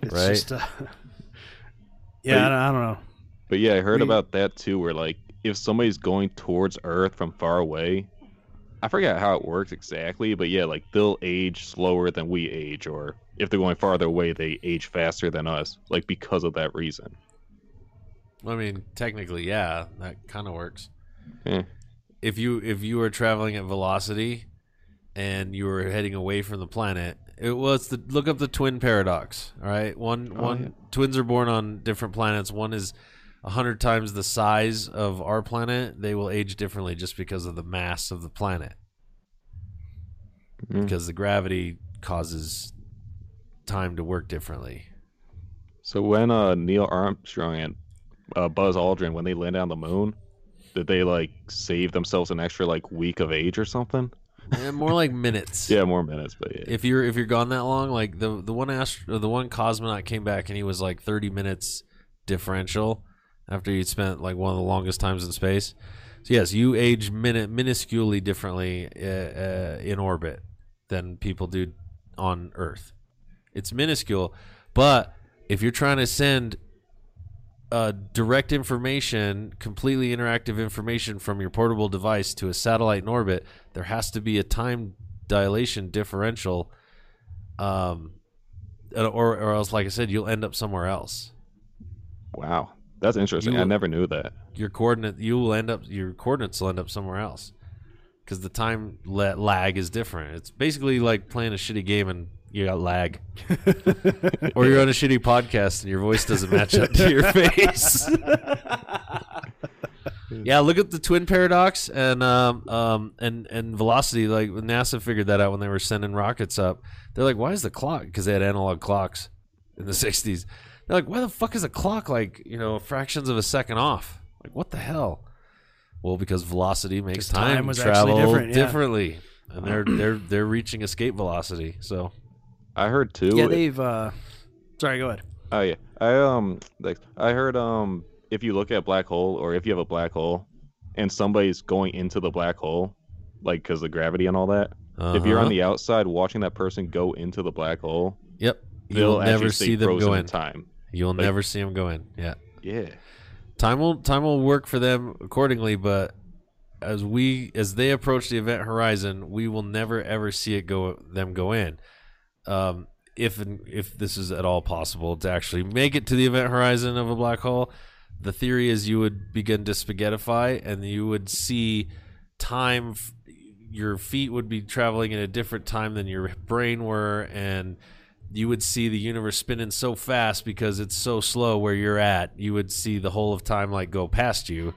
it's Right. just. Uh, yeah, I don't, I don't know. But yeah, I heard We- about that too. Where like if somebody's going towards Earth from far away, I forget how it works exactly, but yeah, like they'll age slower than we age, or if they're going farther away, they age faster than us, like because of that reason. I mean, technically, yeah, that kind of works. Eh. If you if you were traveling at velocity and you were heading away from the planet, it was the look up the twin paradox. All right, one Oh, one yeah. twins are born on different planets. One is a hundred times the size of our planet. They will age differently just because of the mass of the planet. Mhm. Because the gravity causes time to work differently. So when uh Neil Armstrong and uh, Buzz Aldrin when they landed on the moon, did they like save themselves an extra like week of age or something? More like minutes. Yeah, more minutes, but yeah. if you're if you're gone that long, like the the one ast- or the one cosmonaut came back and he was like 30 minutes differential after you'd spent like one of the longest times in space. So yes, you age minute minusculely differently uh, uh, in orbit than people do on Earth. It's minuscule, but if you're trying to send uh, direct information, completely interactive information from your portable device to a satellite in orbit, there has to be a time dilation differential, um, or or else, like I said, you'll end up somewhere else. wow, that's interesting. You I never knew that. Your coordinate, you will end up, your coordinates will end up somewhere else because the time la- lag is different. It's basically like playing a shitty game and you got lag, or you're on a shitty podcast and your voice doesn't match up to your face. yeah, look at the twin paradox and um, um and and velocity. Like NASA figured that out when they were sending rockets up. They're like, why is the clock? Because they had analog clocks in the '60s. They're like, why the fuck is a clock like you know fractions of a second off? Like, what the hell? Well, because velocity makes time time, was travel different, yeah. differently, and they're they're they're reaching escape velocity. So I heard too. Yeah, they've. Uh, sorry, go ahead. Oh yeah, I um like I heard um if you look at black hole or if you have a black hole and somebody's going into the black hole, like because of gravity and all that, if you're on uh-huh. the outside watching that person go into the black hole, yep, you'll never see them go in in. time. You'll Like- never see them go in. Yeah. Yeah. time will time will work for them accordingly but as we as they approach the event horizon we will never ever see it go them go in um if if this is at all possible to actually make it to the event horizon of a black hole the theory is you would begin to spaghettify and you would see time f- your feet would be traveling in a different time than your brain were and you would see the universe spinning so fast because it's so slow where you're at. You would see the whole of time like go past you.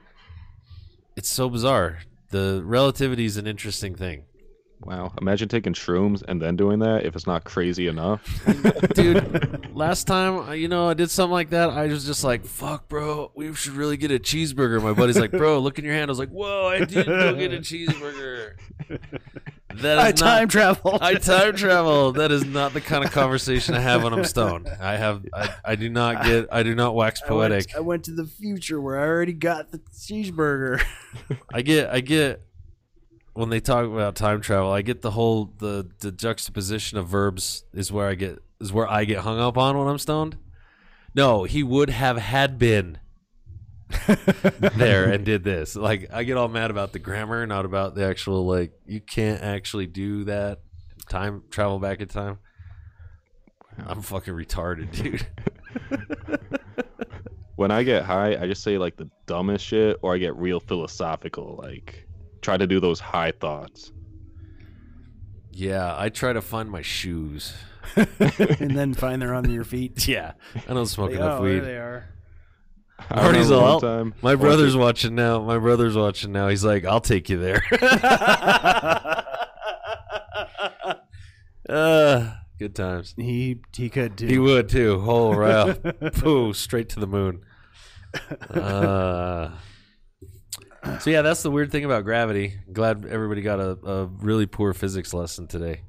It's so bizarre. The relativity is an interesting thing. Wow. Imagine taking shrooms and then doing that if it's not crazy enough. Dude, last time, uh, you know, I did something like that. I was just like, fuck, bro, we should really get a cheeseburger. My buddy's like, bro, look in your hand. I was like, whoa, I did go get a cheeseburger. That is I not, time travel. I time travel. That is not the kind of conversation I have when I'm stoned. I have, I, I do not get, I do not wax I went- poetic. I went to the future where I already got the cheeseburger. I get I get when they talk about time travel, I get the whole the the juxtaposition of verbs is where I get is where I get hung up on when I'm stoned. No, he would have had been there and did this. Like I get all mad about the grammar, not about the actual like you can't actually do that. Time travel back in time. I'm fucking retarded, dude. when I get high, I just say like the dumbest shit or I get real philosophical, like try to do those high thoughts. Yeah, I try to find my shoes. and then find they're on your feet. Yeah, I don't smoke Like, enough oh, weed. there they are. I Artie's remember all- time- My brother's time- watching now. My brother's watching now. He's like, I'll take you there. uh, good times. He he could too. He would too. Oh, right off. Pooh, straight to the moon. Uh, so yeah, that's the weird thing about gravity. Glad everybody got a, a really poor physics lesson today.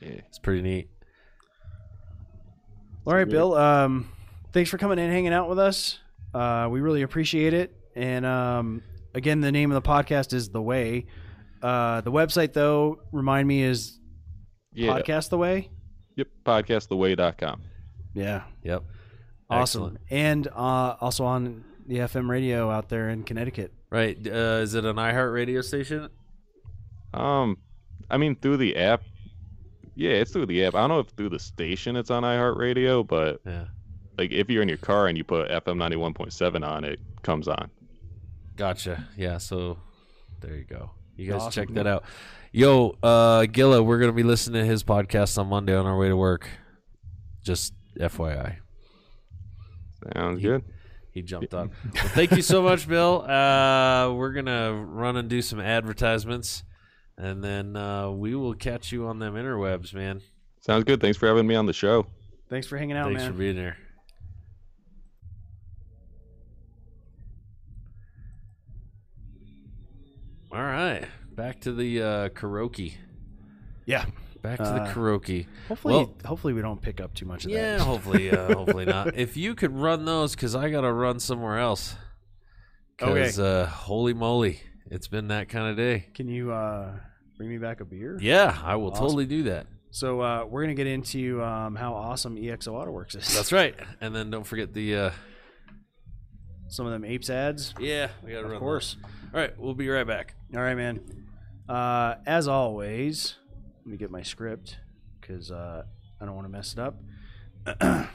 Yeah. It's pretty neat. All right, Bill. Um, thanks for coming in and hanging out with us. Uh, we really appreciate it. And um, again, the name of the podcast is The Way. Uh, the website, though, remind me is Yeah. Podcast The Way. Yep. Podcasttheway.com. Yeah, Yep. awesome. Excellent. And uh, also on the FM radio out there in Connecticut. Right. Uh, is it an iHeart radio station? Um, I mean through the app. Yeah, it's through the app. I don't know if through the station it's on iHeartRadio, but Yeah. like if you're in your car and you put FM ninety one point seven on, it comes on. Gotcha. Yeah, so there you go. You guys Awesome. check that out. Yo, uh Gilla, we're gonna be listening to his podcast on Monday on our way to work. Just FYI. Sounds You- good. He jumped on. Well, thank you so much, Bill. Uh we're gonna run and do some advertisements and then uh we will catch you on them interwebs, man. Sounds good. Thanks for having me on the show. Thanks for hanging out, man. Thanks man. for being here. All right. Back to the uh karaoke. yeah. Back to Uh, the karaoke. Hopefully, Well- hopefully we don't pick up too much of Yeah, that. hopefully, uh, hopefully not. If you could run those, because I gotta run somewhere else. Because uh, holy moly, it's been that kind of day. Can you uh, bring me back a beer? Yeah, I will Awesome. totally do that. So uh, we're gonna get into um, how awesome EXO AutoWorks is. That's right. And then don't forget the uh, Some of them apes ads. yeah, we gotta Of run. Of course. those. All right, we'll be right back. All right, man. Uh, as always, let me get my script because uh, I don't want to mess it up.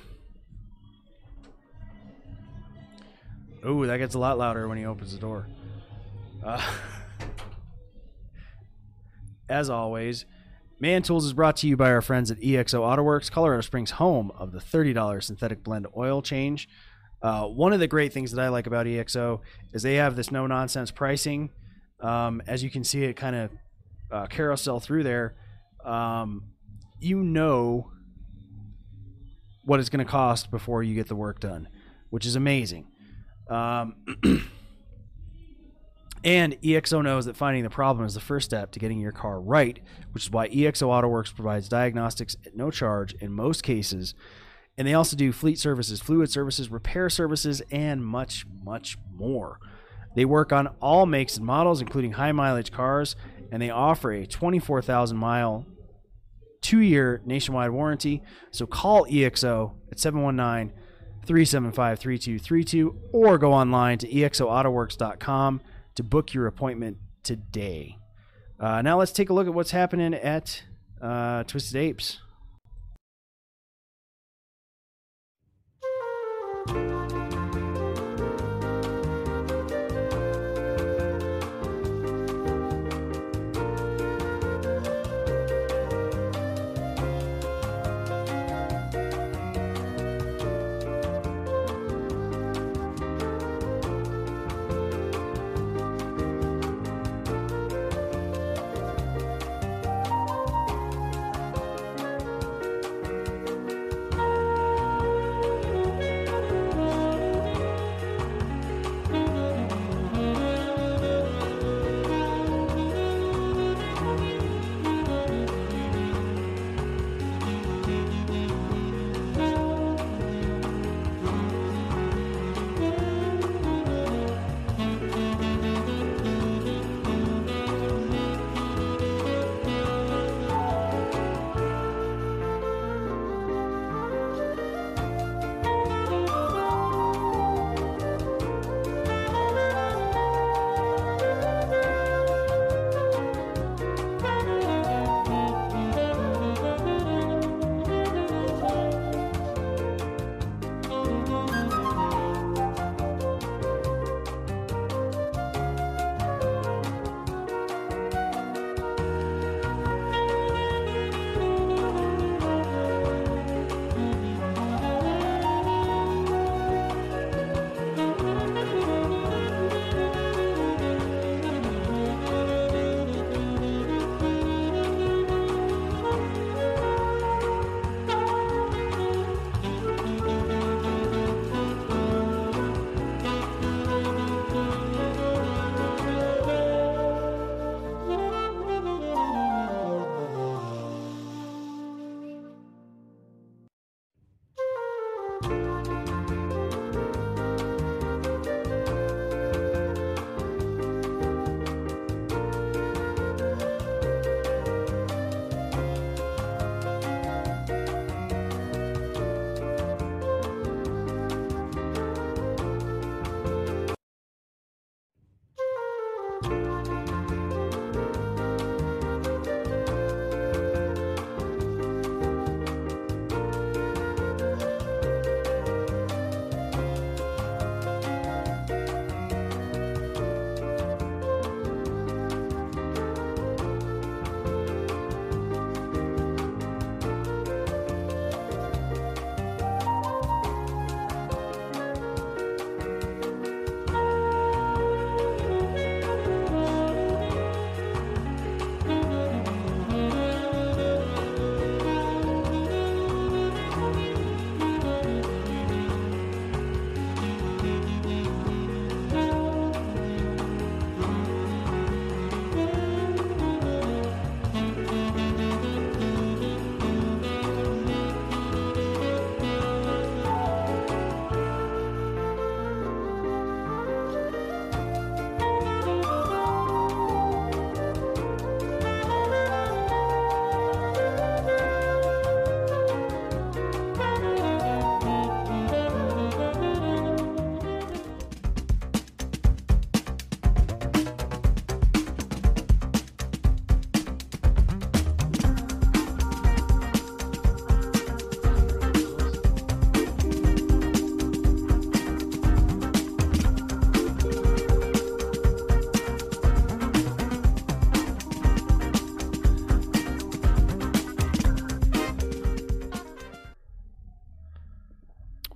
Ooh, that gets a lot louder when he opens the door. Uh, as always, Man Tools is brought to you by our friends at EXO AutoWorks, Colorado Springs, home of the $30 synthetic blend oil change. Uh, one of the great things that I like about EXO is they have this no nonsense pricing. Um, as you can see it kind of uh, carousel through there, um, you know what it's going to cost before you get the work done, which is amazing. Um, And EXO knows that finding the problem is the first step to getting your car right, which is why EXO AutoWorks provides diagnostics at no charge in most cases. And they also do fleet services, fluid services, repair services, and much, much more. They work on all makes and models, including high mileage cars, and they offer a 24,000 mile, two year nationwide warranty. So call EXO at 719 375 3232 or go online to exoautoworks.com to book your appointment today. Uh, now let's take a look at what's happening at uh, Twisted Apes.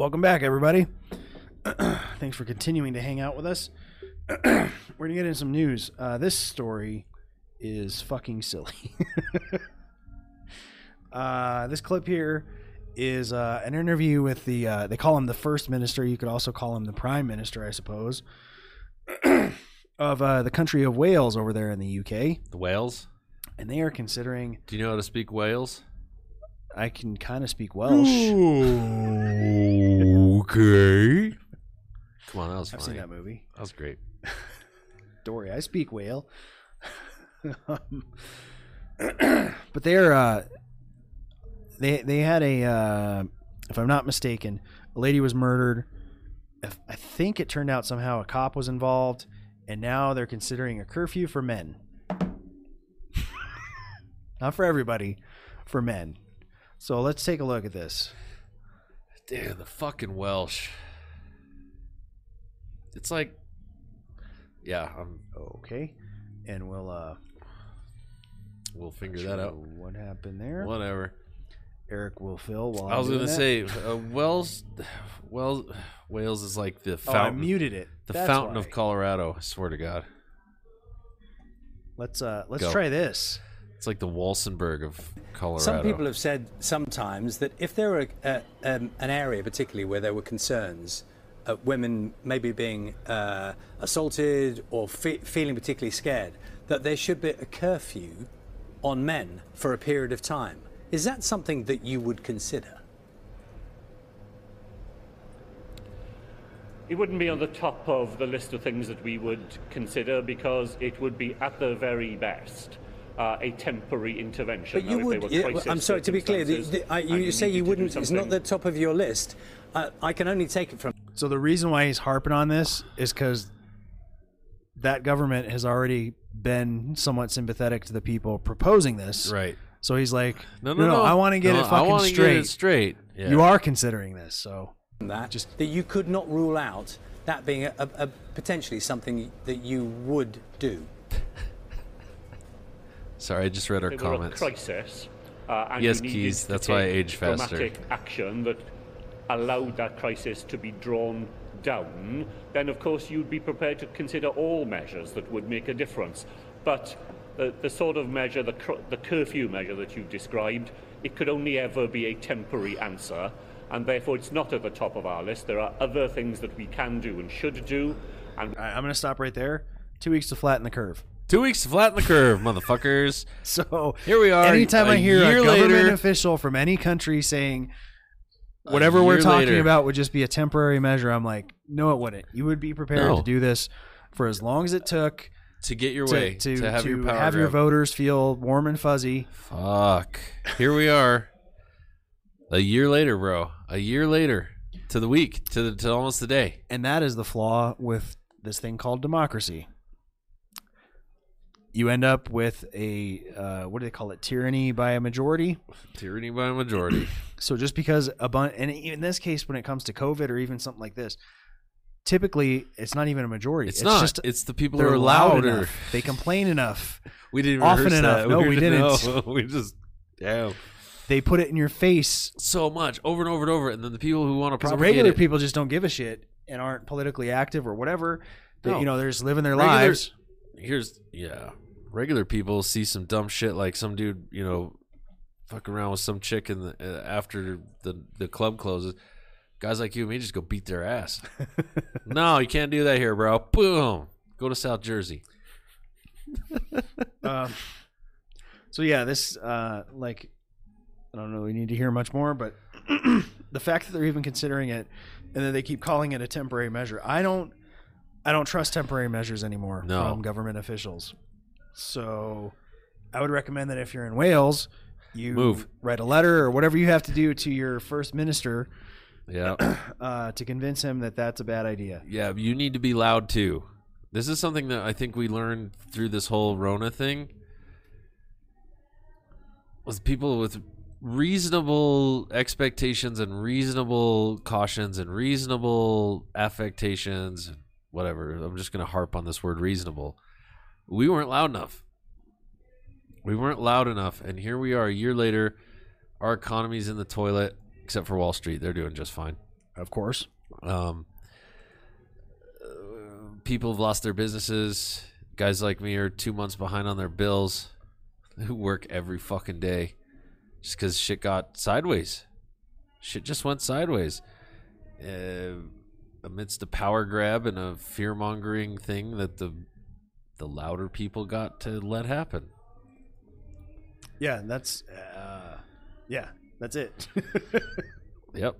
Welcome back, everybody. Thanks for continuing to hang out with us. We're gonna get into some news. Uh, this story is fucking silly. uh, this clip here is uh, an interview with the. Uh, they call him the first minister. You could also call him the prime minister, I suppose. of uh, the country of Wales over there in the UK, The Wales? and they are considering. Do you know how to speak Wales? I can kind of speak Welsh. okay. Come on, that was I've funny. seen that movie. That was great. Dory, I speak whale. Um, but they're uh, they they had a uh, if I'm not mistaken, a lady was murdered. I think it turned out somehow a cop was involved, and now they're considering a curfew for men. not for everybody, for men. So let's take a look at this. Damn, the fucking Welsh. It's like, yeah, I'm, Okay, and we'll uh, we'll figure that out. What happened there? Whatever. Eric will fill. While I was gonna that. say, uh, Wells, Wells, Wales is like the Oh, I fountain, muted it. the That's fountain why. of Colorado. I swear to God, Let's uh let's Go. try this. It's like the Walsenburg of Colorado. Some people have said sometimes that if there were a, um, an area, particularly where there were concerns, uh, women maybe being uh, assaulted or fe- feeling particularly scared, that there should be a curfew on men for a period of time. Is that something that you would consider? It wouldn't be on the top of the list of things that we would consider because it would be, at the very best, uh, a temporary intervention. But you would. they were yeah, crisis I'm sorry to be clear. The, the, I, and you say you wouldn't. It's not the top of your list. Uh, I can only take it from. So the reason why he's harping on this is because that government has already been somewhat sympathetic to the people proposing this. right? So he's like, No, no, no. I want to get No, it I fucking wanna straight. Get it straight. Yeah. You are considering this, so that just that you could not rule out that being a, a, a potentially something that you would do. Sorry, I just read our They a comments. crisis. Uh, and Yes, you Keys, that's why I take age faster. Dramatic action that allowed that crisis to be drawn down. Then, of course, you'd be prepared to consider all measures that would make a difference. But the, the sort of measure, the, cr- the curfew measure that you've described, it could only ever be a temporary answer, and therefore it's not at the top of our list. There are other things that we can do and should do, and I'm going to stop right there. Two weeks to flatten the curve. Two weeks to flatten the curve, motherfuckers. So Here we are, Anytime I hear a government later. official from any country saying whatever we're talking later. about would just be a temporary measure, I'm like, no, it wouldn't. You would be prepared No. to do this for as long as it took to get your to, way to, to, have to your power have your voters feel warm and fuzzy. Fuck. Here we are. A year later, bro. A year later. To the week. To the, to almost the day. And that is the flaw with this thing called democracy. You end up with a uh, what do they call it? Tyranny by a majority. Tyranny by a majority. So just because a bunch, and in this case, when it comes to COVID or even something like this, typically it's not even a majority. It's, not. Just it's the people who are loud louder. enough. They complain enough. We didn't Often enough. that. No, we didn't didn't. know. we just damn They put it in your face. so much over and over and over, and then the people who want to propagate regular it, people just don't give a shit and aren't politically active or whatever. They, No. You know, they're just living their Regular- lives. here's yeah regular people see some dumb shit like some dude you know fucking around with some chick in the uh, after the the club closes guys like you and me just go beat their ass no you can't do that here bro boom go to south jersey um, so yeah, this uh, like I don't know. We need to hear much more, but the fact that they're even considering it, and then they keep calling it a temporary measure, I don't, I don't trust temporary measures anymore No. from government officials. So, I would recommend that if you're in Wales, you Move. write a letter or whatever you have to do to your first minister yeah uh, to convince him that that's a bad idea. yeah you need to be loud too this is something that i think we learned through this whole rona thing was people with reasonable expectations and reasonable cautions and reasonable affectations whatever i'm just going to harp on this word reasonable we weren't loud enough we weren't loud enough and here we are a year later our economy's in the toilet except for wall street they're doing just fine Of course. um, people have lost their businesses. Guys like me are two months behind on their bills, who work every fucking day, just because shit got sideways. Shit just went sideways. Uh, amidst a power grab and a fear mongering thing that the the louder people got to let happen. Yeah, that's uh, yeah, that's it. Yep.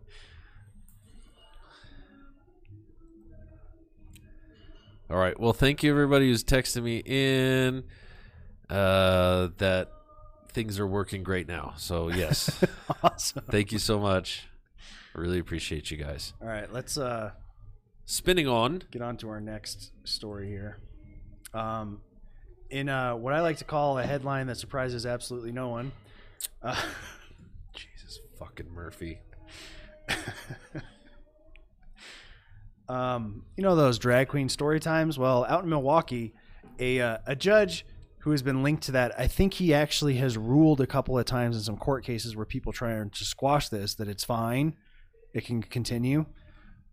All right. Well, thank you everybody who's texting me in uh, that things are working great now. So yes, awesome. thank you so much. I really appreciate you guys. All right, let's uh, Spinning on. get on to our next story here. Um, in uh, what I like to call a headline that surprises absolutely no one. Uh, Jesus fucking Murphy. um, you know those drag queen story times? Well, out in Milwaukee, a uh, a judge who has been linked to that, I think he actually has ruled a couple of times in some court cases where people trying to squash this that it's fine, it can continue.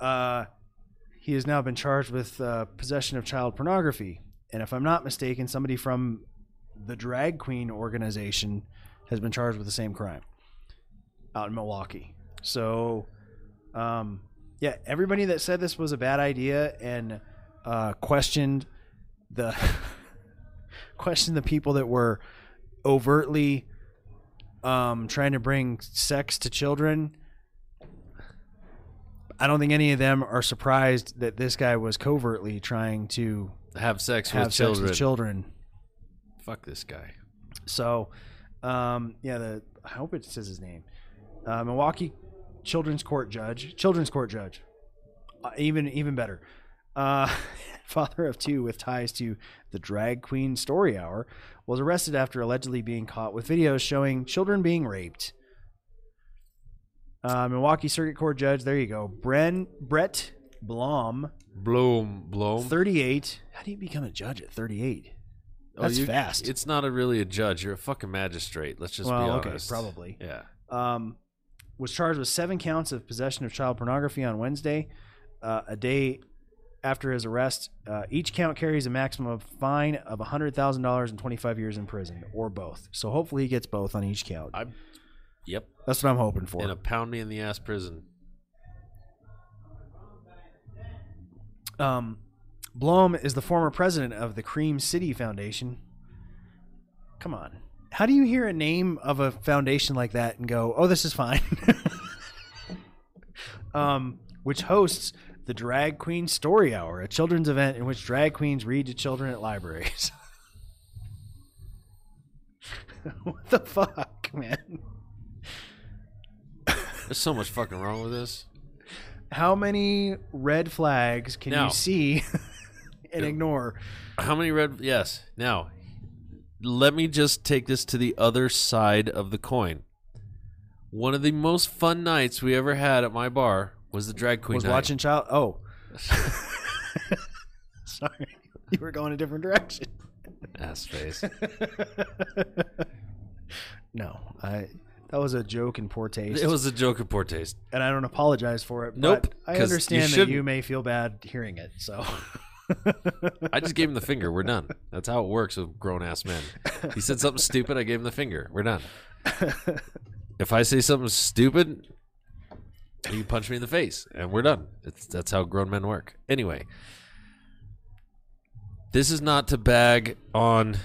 Uh, he has now been charged with uh, possession of child pornography, and if I'm not mistaken, somebody from the drag queen organization has been charged with the same crime out in Milwaukee. So, um, yeah, everybody that said this was a bad idea and uh, questioned the questioned the people that were overtly um, trying to bring sex to children. I don't think any of them are surprised that this guy was covertly trying to Have sex have with sex children. with children. Fuck this guy. So, um, yeah, the I hope it says his name. Uh, Milwaukee Children's Court Judge, Children's Court Judge, uh, even even better. Uh, father of two with ties to the drag queen story hour was arrested after allegedly being caught with videos showing children being raped. Uh, Milwaukee Circuit Court Judge, there you go, Bren Brett Blomme, Bloom, bloom. 38. How do you become a judge at 38? Oh, That's you- fast. It's not a really a judge. You're a fucking magistrate. Let's just be Well, okay, honest. probably. Yeah. um, was charged with seven counts of possession of child pornography on Wednesday, uh, a day after his arrest. Uh, each count carries a maximum of fine of $100,000 and 25 years in prison, or both. So hopefully he gets both on each count. I'm, Yep. That's what I'm hoping for. In a pound me in the ass prison. Um, Blomme is the former president of the Cream City Foundation. Come on. How do you hear a name of a foundation like that and go, "Oh, this is fine"? um, which hosts the Drag Queen Story Hour, a children's event in which drag queens read to children at libraries. what the fuck, man? There's so much fucking wrong with this. How many red flags can Now- you see and Yeah. ignore? How many red? Yes. Now, let me just take this to the other side of the coin. One of the most fun nights we ever had at my bar was the drag queen was night. watching child. Oh, sorry, you were going a different direction. ass face. no, I that was a joke in poor taste. it was a joke of poor taste. and I don't apologize for it. Nope, but I 'cause you understand that shouldn't. you may feel bad hearing it. So I just gave him the finger. We're done. That's how it works with grown ass men. He said something stupid. I gave him the finger. We're done. If I say something stupid, you punch me in the face, and we're done. It's, that's how grown men work. Anyway, this is not to bag on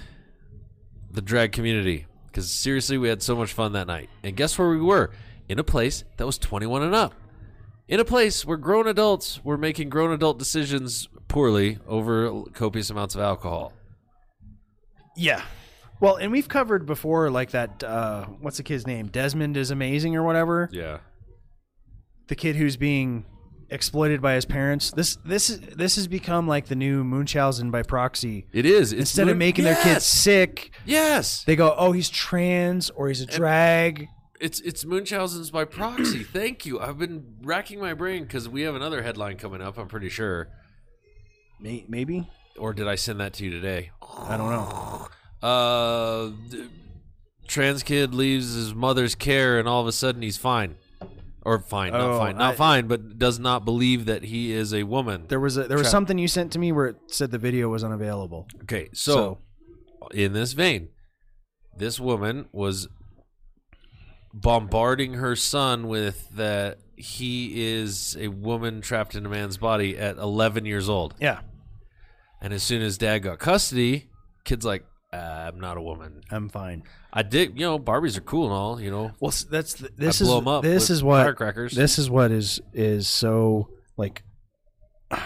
the drag community because seriously, we had so much fun that night. And guess where we were? In a place that was 21 and up. In a place where grown adults were making grown adult decisions poorly over copious amounts of alcohol. yeah. Well, and we've covered before, like that. Uh, what's the kid's name? Desmond is amazing, or whatever. Yeah. the kid who's being exploited by his parents. This this is this has become like the new Munchausen by proxy. It is. It's Instead of making their kids sick, Yes. they go, "Oh, he's trans or he's a drag." It's it's Munchausen's by proxy. Thank you. I've been racking my brain because we have another headline coming up. I'm pretty sure. May- Maybe Or did I send that to you today? I don't know. Uh, trans kid leaves his mother's care, and all of a sudden he's fine, or fine, not Oh, fine, not I- fine, but does not believe that he is a woman. There was a, there was something you sent to me where it said the video was unavailable. Okay, so, in this vein, this woman was bombarding her son with that he is a woman trapped in a man's body at 11 years old. Yeah, And as soon as dad got custody, kid's like, uh, I'm not a woman. I'm fine. I did, you know, Barbies are cool and all, you know. Well, that's th- this blow is 'em up this is what firecrackers. this is what is is so like.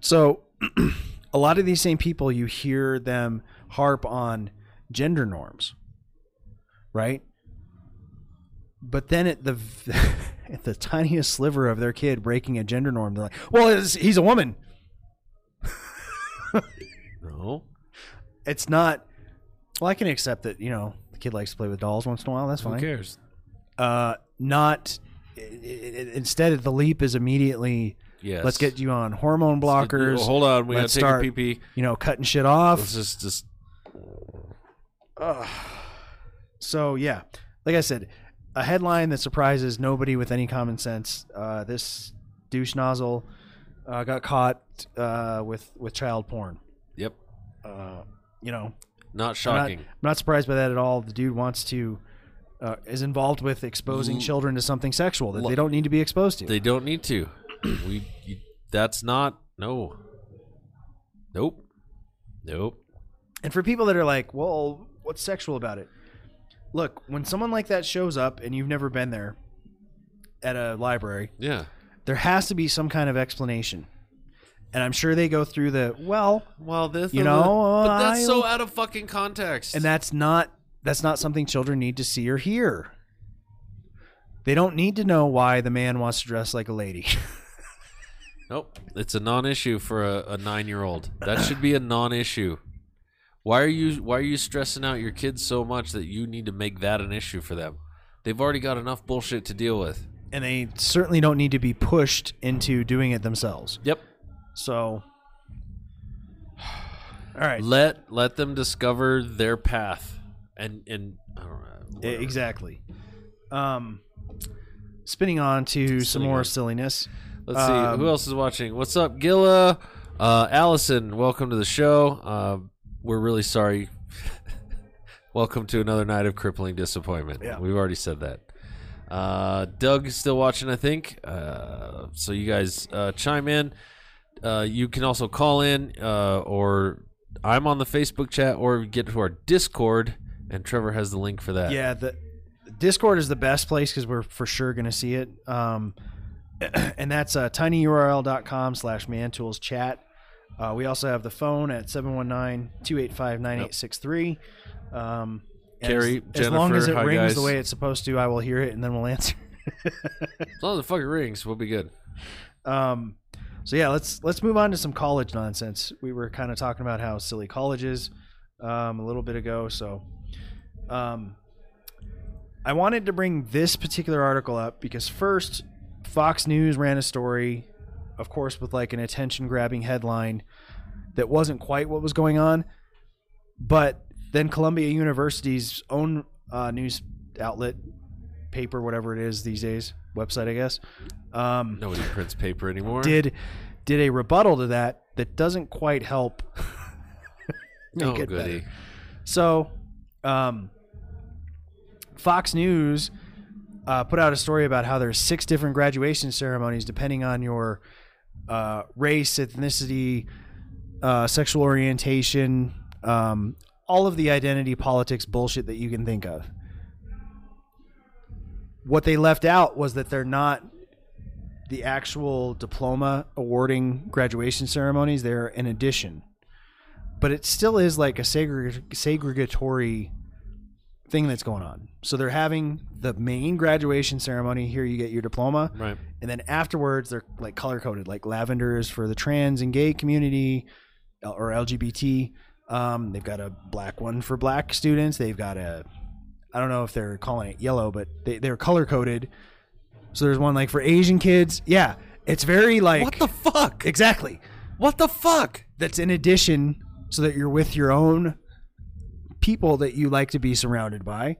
So, a lot of these same people, you hear them harp on gender norms, right? But then at the at the tiniest sliver of their kid breaking a gender norm, they're like, "Well, he's a woman." No. It's not. Well, I can accept that. You know, the kid likes to play with dolls once in a while. That's fine. Who cares? uh, not i- i- instead the leap is immediately Yes. let's get you on hormone blockers hold on, we gotta let's take start, a pee. you know cutting shit off Let's just just so yeah like i said a headline that surprises nobody with any common sense uh, this douche nozzle uh, got caught uh, with with child porn Yep. uh, you know Not I'm not, shocking. I'm not surprised by that at all the dude wants to uh, is involved with exposing children to something sexual that they don't need to be exposed to They don't need to. we you, that's not no. Nope. Nope. And for people that are like, well, what's sexual about it? Look, when someone like that shows up and you've never been there at a library, Yeah. there has to be some kind of explanation. And I'm sure they go through the, well, Well, this You know, but that's so out of fucking context. and that's not that's not something children need to see or hear. They don't need to know why the man wants to dress like a lady. Nope. It's a non-issue for a, a nine-year-old. That should be a non-issue. Why are you Why are you stressing out your kids so much that you need to make that an issue for them? They've already got enough bullshit to deal with. and they certainly don't need to be pushed into doing it themselves. Yep. So All right. Let let them discover their path, and and I don't know. Exactly. Um, spinning on to some more on. silliness. Let's see Um, who else is watching. What's up, Gilla? Uh, Allison, welcome to the show. Uh, we're really sorry. welcome to another night of crippling disappointment. Yeah. We've already said that. Uh, Doug still watching, I think. Uh, so you guys uh, chime in. Uh, you can also call in, uh, or I'm on the Facebook chat, or get to our Discord, and Trevor has the link for that. Yeah, the Discord is the best place because we're for sure going to see it. Um, and that's uh, tinyurl.com slash mantools chat. Uh, we also have the phone at 719-285-9863. Um, Carrie, as, as long as it hi, rings guys. the way it's supposed to, I will hear it and then we'll answer. As long as the fucking rings, we'll be good. Um, so yeah, let's let's move on to some college nonsense. We were kind of talking about how silly college is um, a little bit ago. So, um, I wanted to bring this particular article up because first, Fox News ran a story, of course, with like an attention-grabbing headline that wasn't quite what was going on, but then Columbia University's own uh, news outlet, paper, whatever it is these days, website, I guess. Um, Nobody prints paper anymore. did did a rebuttal to that that doesn't quite help make oh, it goody. better. So, um, Fox News uh, put out a story about how there's six different graduation ceremonies depending on your uh, race, ethnicity, uh, sexual orientation, um, all of the identity politics bullshit that you can think of. What they left out was that they're not the actual diploma awarding graduation ceremonies. They're an addition, but it still is like a segreg- segregatory thing that's going on. So they're having the main graduation ceremony. Here you get your diploma, Right. and then afterwards they're like color coded. Like lavender is for the trans and gay community, or LGBT. Um, they've got a black one for black students. They've got a I don't know if they're calling it yellow, but they, they're color coded. So there's one like for Asian kids. Yeah, it's very like What the fuck? exactly. What the fuck? That's in addition, so that you're with your own people that you like to be surrounded by.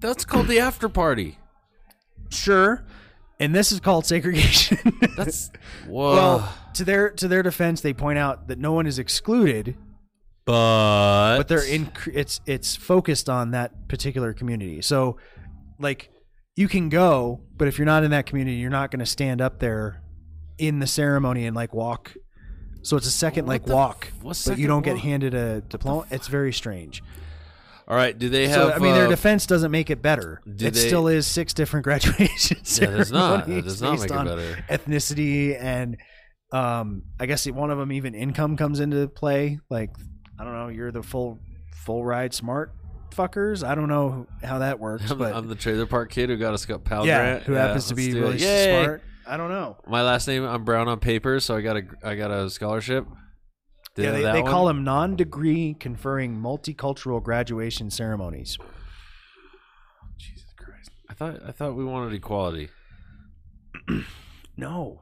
That's called the after party. Sure, and this is called segregation. That's whoa. well, to their to their defense, they point out that no one is excluded, but but they're in. It's it's focused on that particular community. So, like, you can go, but if you're not in that community, you're not going to stand up there in the ceremony and like walk So it's a second like the f- walk, what's but you don't get handed a diploma. It's very strange. All right. Do they have? so I mean, their uh, defense doesn't make it better. it they- still is six different graduation Yeah, it does not. It does not based make it better. Ethnicity and um, I guess one of them even income comes into play. Like I don't know, you're the full full ride smart fuckers. I don't know how that works, I'm, but I'm the trailer park kid who got a sc- Pell yeah, Grant. who happens to be really smart. I don't know. My last name I'm Brown on paper, so I got a I got a scholarship. Did yeah, they, they call them non-degree conferring multicultural graduation ceremonies. Jesus Christ! I thought I thought we wanted equality. No,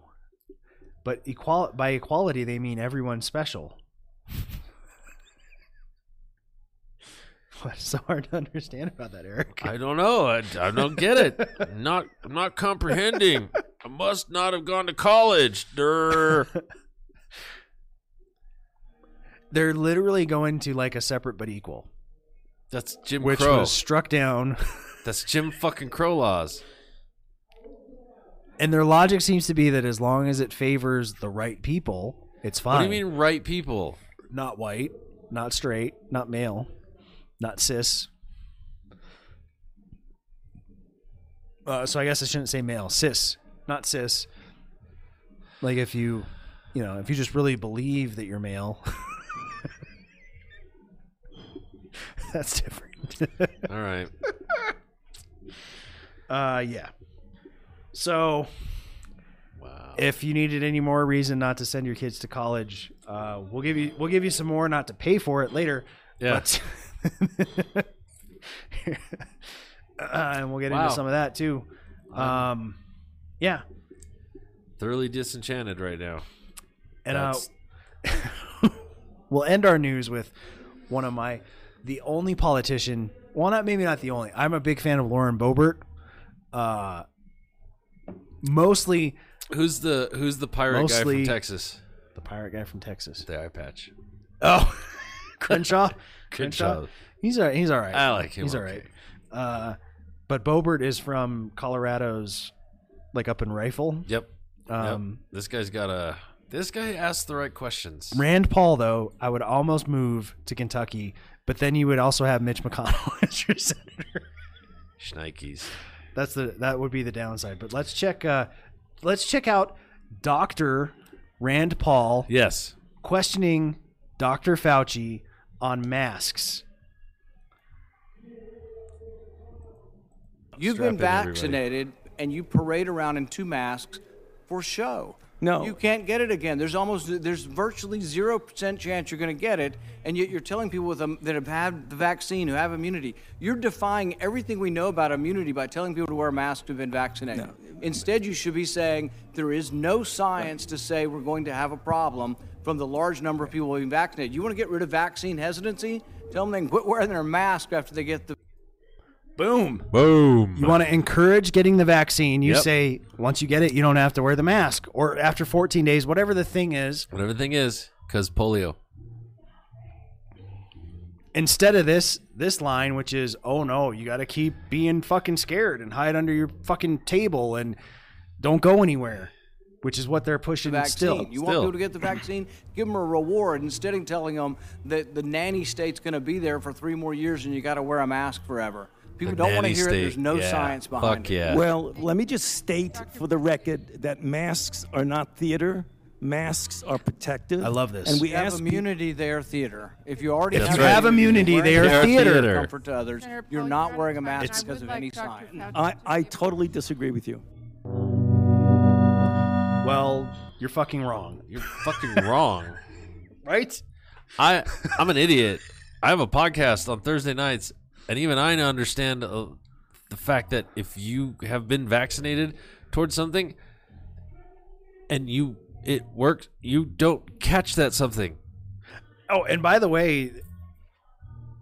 but equal by equality they mean everyone's special. What's so hard to understand about that, Eric? I don't know. I, I don't get it. I'm not I'm not comprehending. I must not have gone to college. Durr. They're literally going to like a separate but equal, That's Jim which Crow. was struck down. That's Jim fucking Crow laws. And their logic seems to be that as long as it favors the right people, it's fine. What do you mean, right people? Not white, not straight, not male, not cis. Uh, so I guess I shouldn't say male, cis, not cis. Like if you, you know, if you just really believe that you're male, that's different. All right. uh, yeah. So Wow. if you needed any more reason not to send your kids to college, uh, we'll give you we'll give you some more not to pay for it later. Yeah. But and we'll get Wow. into some of that too. Um, yeah, Thoroughly disenchanted right now. and uh, we'll end our news with one of my the only politician. Well, not maybe not the only. I'm a big fan of Lauren Boebert. Uh, mostly Who's the Who's the pirate guy from Texas? the pirate guy from Texas. The eye patch. Oh, Crenshaw. Crenshaw. He's all right. He's all right. I like him. He's all okay. right. Uh, but Boebert is from Colorado's, like up in Rifle. Yep. Um, yep. This guy's got a. This guy asks the right questions. Rand Paul, though, I would almost move to Kentucky, but then you would also have Mitch McConnell as your senator. Schnikes. That's the that would be the downside. But let's check. Uh, let's check out Doctor Rand Paul Yes. questioning Dr. Fauci on masks. You've Strap been in, everybody. vaccinated and you parade around in two masks for show. No. You can't get it again. There's almost there's virtually 0% chance you're going to get it and yet you're telling people with um, that have had the vaccine who have immunity. You're defying everything we know about immunity by telling people to wear masks who've been vaccinated. Instead, you should be saying there is no science to say we're going to have a problem from the large number of people being vaccinated. You want to get rid of vaccine hesitancy? Tell them they can quit wearing their mask after they get the Boom. Boom. You want to encourage getting the vaccine. You Yep. say once you get it, you don't have to wear the mask, or after 14 days, whatever the thing is. Whatever the thing is, because polio. Instead of this this line, which is, oh no, you got to keep being fucking scared and hide under your fucking table and don't go anywhere, which is what they're pushing vaccine. still. You want people to get the vaccine? Give them a reward instead of telling them that the nanny state's going to be there for three more years and you got to wear a mask forever. People The don't want to nanny hear it. There's no Yeah. science behind Fuck it. yeah. Well, let me just state for the record that masks are not theater. Masks are protective. I love this. And we You have ask immunity, they are theater. If you already If have, you have immunity, they are wearing a mask theater. Comfort to others. You're not wearing a mask because of any science. I, I totally disagree with you. Well, you're fucking wrong, You're fucking wrong. right? I I'm an idiot. I have a podcast on Thursday nights, and even I understand uh, the fact that if you have been vaccinated towards something, and you it works, you don't catch that something. Oh, and by the way,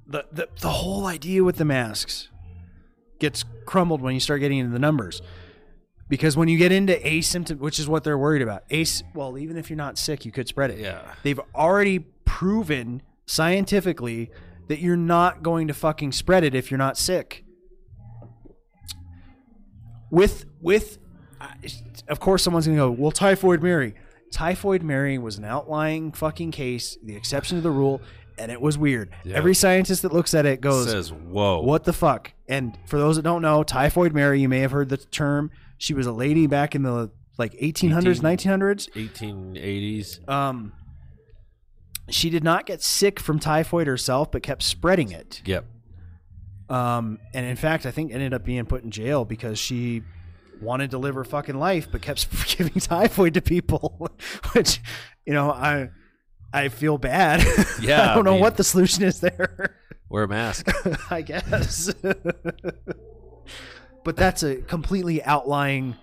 the, the the whole idea with the masks gets crumbled when you start getting into the numbers. Because when you get into asymptomatic, which is what they're worried about, ace. Well, even if you're not sick, you could spread it. Yeah. they've already proven scientifically that you're not going to fucking spread it if you're not sick. With with, of course, someone's gonna go, well, typhoid Mary. Typhoid Mary was an outlying fucking case, the exception to the rule, and it was weird. Yeah. Every scientist that looks at it goes, Says, "Whoa, what the fuck?" And for those that don't know, Typhoid Mary, you may have heard the term. She was a lady back in the like 1800s, 1900s. 1880s. Um, she did not get sick from typhoid herself, but kept spreading it. Yep. Um, and in fact, I think ended up being put in jail because she wanted to live her fucking life, but kept giving typhoid to people. Which, you know, I I feel bad. Yeah, I don't I know mean- what the solution is there. Wear a mask. I guess. But that's a completely outlying,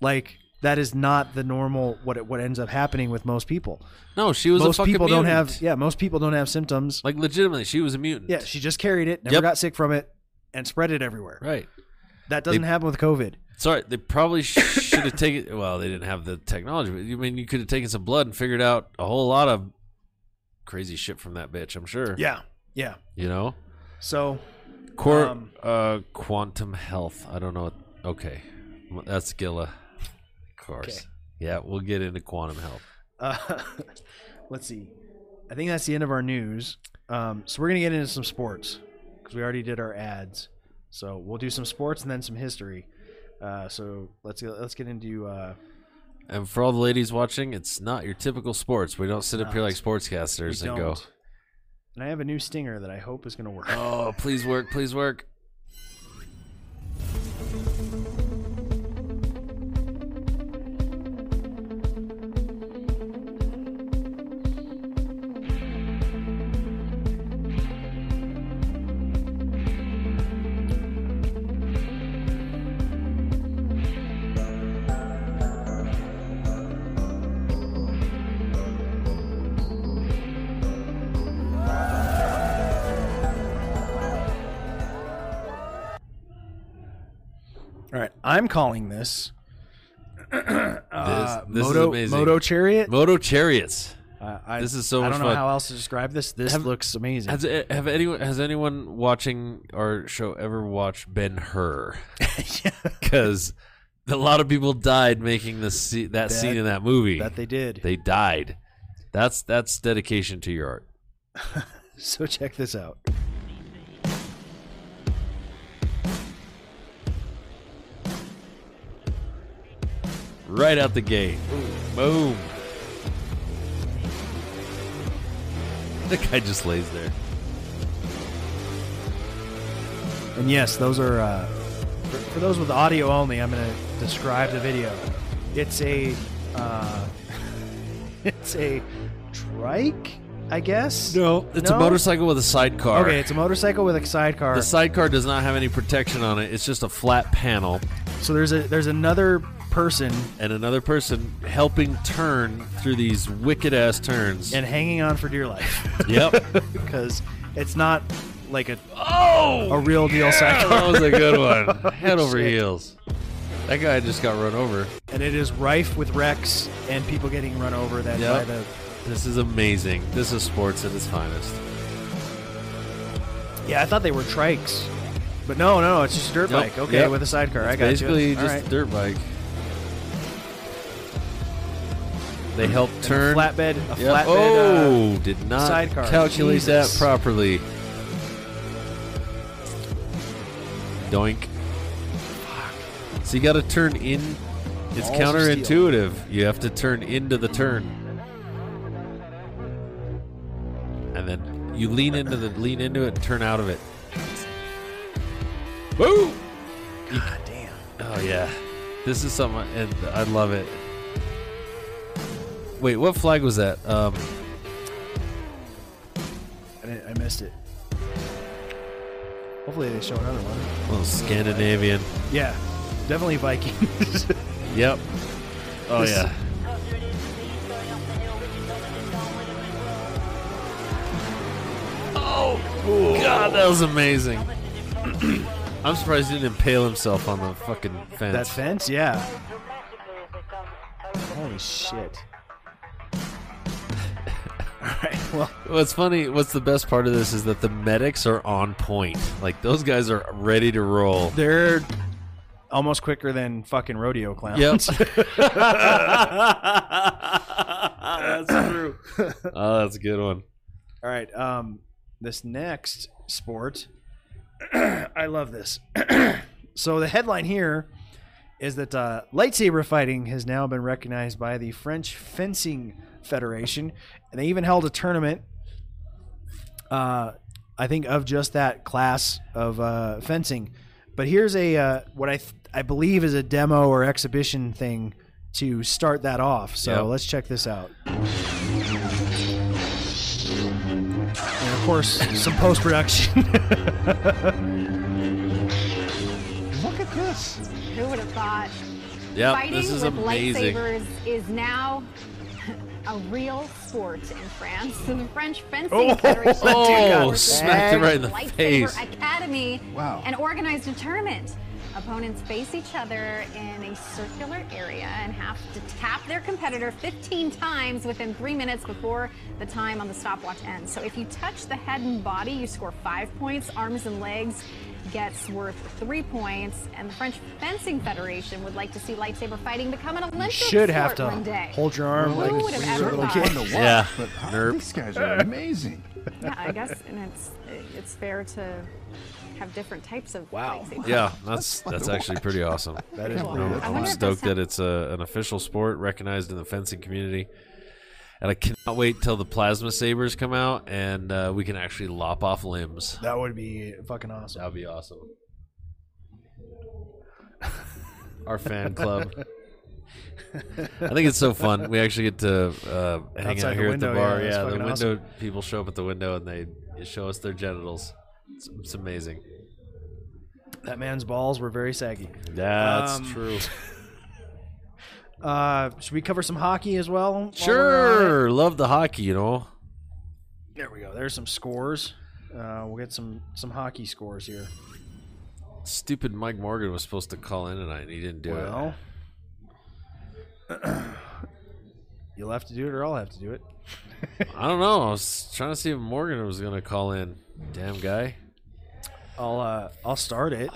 like that is not the normal what it, what ends up happening with most people. No, she was a most people don't have yeah most people don't have symptoms. Like legitimately, she was a mutant. Yeah, she just carried it, never Yep. got sick from it, and spread it everywhere. Right. That doesn't They- happen with COVID. Sorry, they probably should have taken. Well, they didn't have the technology. But I mean, you could have taken some blood and figured out a whole lot of crazy shit from that bitch. I'm sure. Yeah, yeah. You know, So, Cor- um, uh, quantum health. I don't know. What, okay, that's Gilla. Of course. Okay. Yeah, we'll get into quantum health. uh, let's see. I think that's the end of our news. Um, so we're gonna get into some sports because we already did our ads. So we'll do some sports and then some history. Uh, so let's get, let's get into uh, And for all the ladies watching, it's not your typical sports. We don't sit up here like sportscasters and go. And I have a new stinger that I hope is gonna work. "Oh, please work, please work." I'm calling this. uh, this is Moto amazing. Moto Chariot. Moto chariots. Uh, I, This is so I don't know fun. how else to describe this. This Have- looks amazing. Has have anyone has anyone watching our show ever watched Ben Hur? Because a lot of people died making the se- that, That- scene in that movie. that they did. They died. That's that's dedication to your art. So check this out. Right out the gate. Boom. The guy just lays there. And yes, those are uh, for, for those with audio only. I'm going to describe the video. It's a uh, it's a trike, I guess. No, it's a motorcycle with a sidecar. Okay, it's a motorcycle with a sidecar. The sidecar does not have any protection on it. It's just a flat panel so there's a there's another person and another person helping turn through these wicked ass turns. and hanging on for dear life. Yep. because it's not like a oh a real deal sidecar. that was a good one. Oh, Head over Shit. heels. That guy just got run over. and it is rife with wrecks and people getting run over that Yep. by the This is amazing. This is sports at its finest. yeah i thought they were trikes but no no it's just a dirt Nope. bike okay Yep. with a sidecar i got basically you All just right. a dirt bike. They help And a turn flatbed a Yep. flatbed Oh, uh, did not sidecar. calculate Jesus. that properly. Doink. So you got to turn in. It's Balls counterintuitive. You have to turn into the turn, and then you lean into the lean into it and turn out of it. Woo! god damn Oh yeah, this is something, and I love it. Wait, what flag was that? Um, I, didn't- I missed it hopefully they show another one well, Scandinavian. yeah definitely vikings Yep. Oh This- yeah. Oh God, that was amazing. I'm surprised he didn't impale himself on the fucking fence. that fence yeah holy shit all right well What's funny, what's the best part of this is that the medics are on point. Like those guys are ready to roll. they're almost quicker than fucking rodeo clowns. Yep. that's true. Oh, that's a good one. All right. Um, this next sport, I love this. so the headline here is that uh, lightsaber fighting has now been recognized by the French Fencing Federation, and they even held a tournament. Uh, I think of just that class of uh, fencing. But here's a uh, what I th- I believe is a demo or exhibition thing to start that off. So Yep. let's check this out. And of course, some post production. Look at this. Who would have thought? Yep, Fighting this is with amazing. lightsabers is now a real sport in France. So the French Fencing Oh, Federation that dude got worked smacked with right in the Lightsaber face. Academy Wow. and organized a tournament. Opponents face each other in a circular area and have to tap their competitor 15 times within three minutes before the time on the stopwatch ends. So if you touch the head and body, you score five points. Arms and legs gets worth three points. And the French Fencing Federation would like to see lightsaber fighting become an Olympic should have to one day. hold your arm Who like would have ever you're a little. Yeah. But huh, Nerp. these guys are amazing. Yeah, I guess, and it's it's fair to have different types of wow. Yeah, that's that's actually pretty awesome. That is I'm, pretty I I'm stoked that it's a, an official sport recognized in the fencing community, and I cannot wait till the plasma sabers come out and uh, we can actually lop off limbs. That would be fucking awesome. That would be awesome. Our fan club. I think it's so fun. We actually get to uh, hang Outside out the here window, at the bar. yeah, Yeah, the window awesome. people show up at the window and they show us their genitals. It's, it's amazing. That man's balls were very saggy. That's Um, true. Uh, should we cover some hockey as well? while we're on it? Sure, love the hockey. You know, There we go. There's some scores. Uh, we'll get some some hockey scores here. stupid Mike Morgan was supposed to call in tonight and he didn't do it. well, you'll have to do it, or I'll have to do it. it. I don't know. I was trying to see if Morgan was going to call in. Damn guy. I'll uh, I'll start it.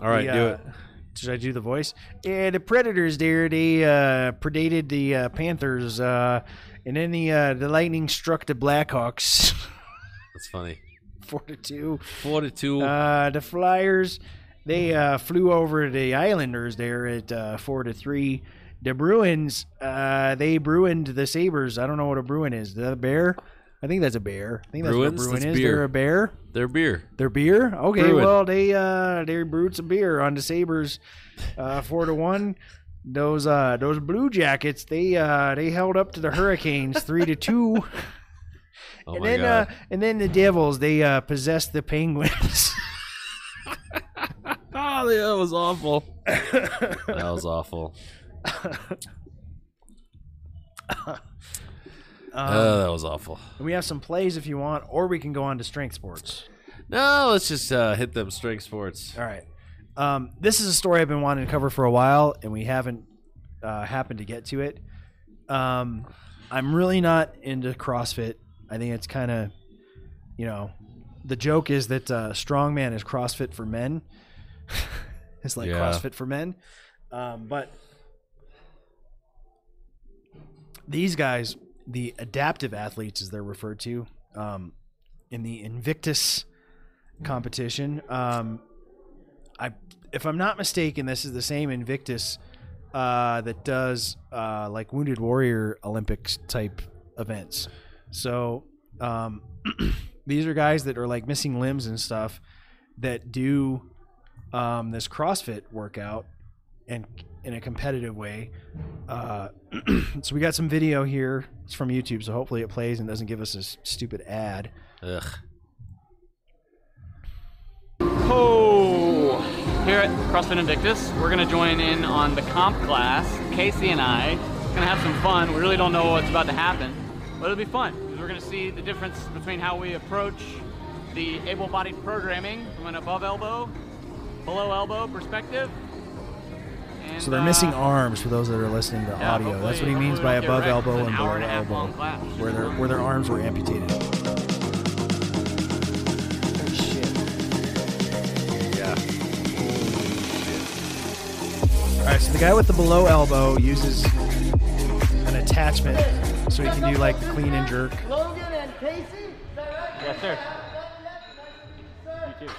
All right, The, do uh, it. Should I do the voice? Yeah, the Predators there, they uh, predated the uh, Panthers, uh, and then the uh, the Lightning struck the Blackhawks. That's funny. Four to two. Four to two. Uh, the Flyers, they uh, flew over the Islanders there at uh, four to three. The Bruins, uh, they Bruined the Sabres. I don't know what a Bruin is. The bear? I think that's a bear. I think that's Bruins? what a Bruin That's is. beer. They're a bear. Their beer. Their beer? Okay, Bruin. well they uh they brewed some beer on the Sabres, uh, four to one. Those uh those Blue Jackets they uh they held up to the Hurricanes three to two. Oh and my then god. uh and then the Devils they uh possessed the Penguins. oh, that was awful. that was awful. Oh, that was awful. And we have some plays if you want, or we can go on to strength sports. No, let's just uh, hit them strength sports. All right. Um, this is a story I've been wanting to cover for a while, and we haven't uh, happened to get to it. Um, I'm really not into CrossFit. I think it's kind of, you know, the joke is that uh, strongman is CrossFit for men. it's like Yeah. CrossFit for men. Um, but these guys, the adaptive athletes, as they're referred to, um, in the Invictus competition, um, I, if I'm not mistaken, this is the same Invictus uh, that does uh, like Wounded Warrior Olympics type events. So um, these are guys that are like missing limbs and stuff that do um, this CrossFit workout and in a competitive way. Uh, so we got some video here. It's from YouTube, so hopefully it plays and doesn't give us a stupid ad. Ugh. Oh, here at CrossFit Invictus, we're gonna join in on the comp class. Casey and I gonna have some fun. We really don't know what's about to happen, but it'll be fun. 'cause We're gonna see the difference between how we approach the able-bodied programming from an above elbow, below elbow perspective. And, So they're missing uh, arms for those that are listening to yeah, audio. That's what he means by above elbow It's and below and elbow, class. where their where their arms were amputated. Yeah. Alright, so the guy with the below elbow uses an attachment so he can do like the clean and jerk. Logan and Casey, is that right? Yes, sir. You too.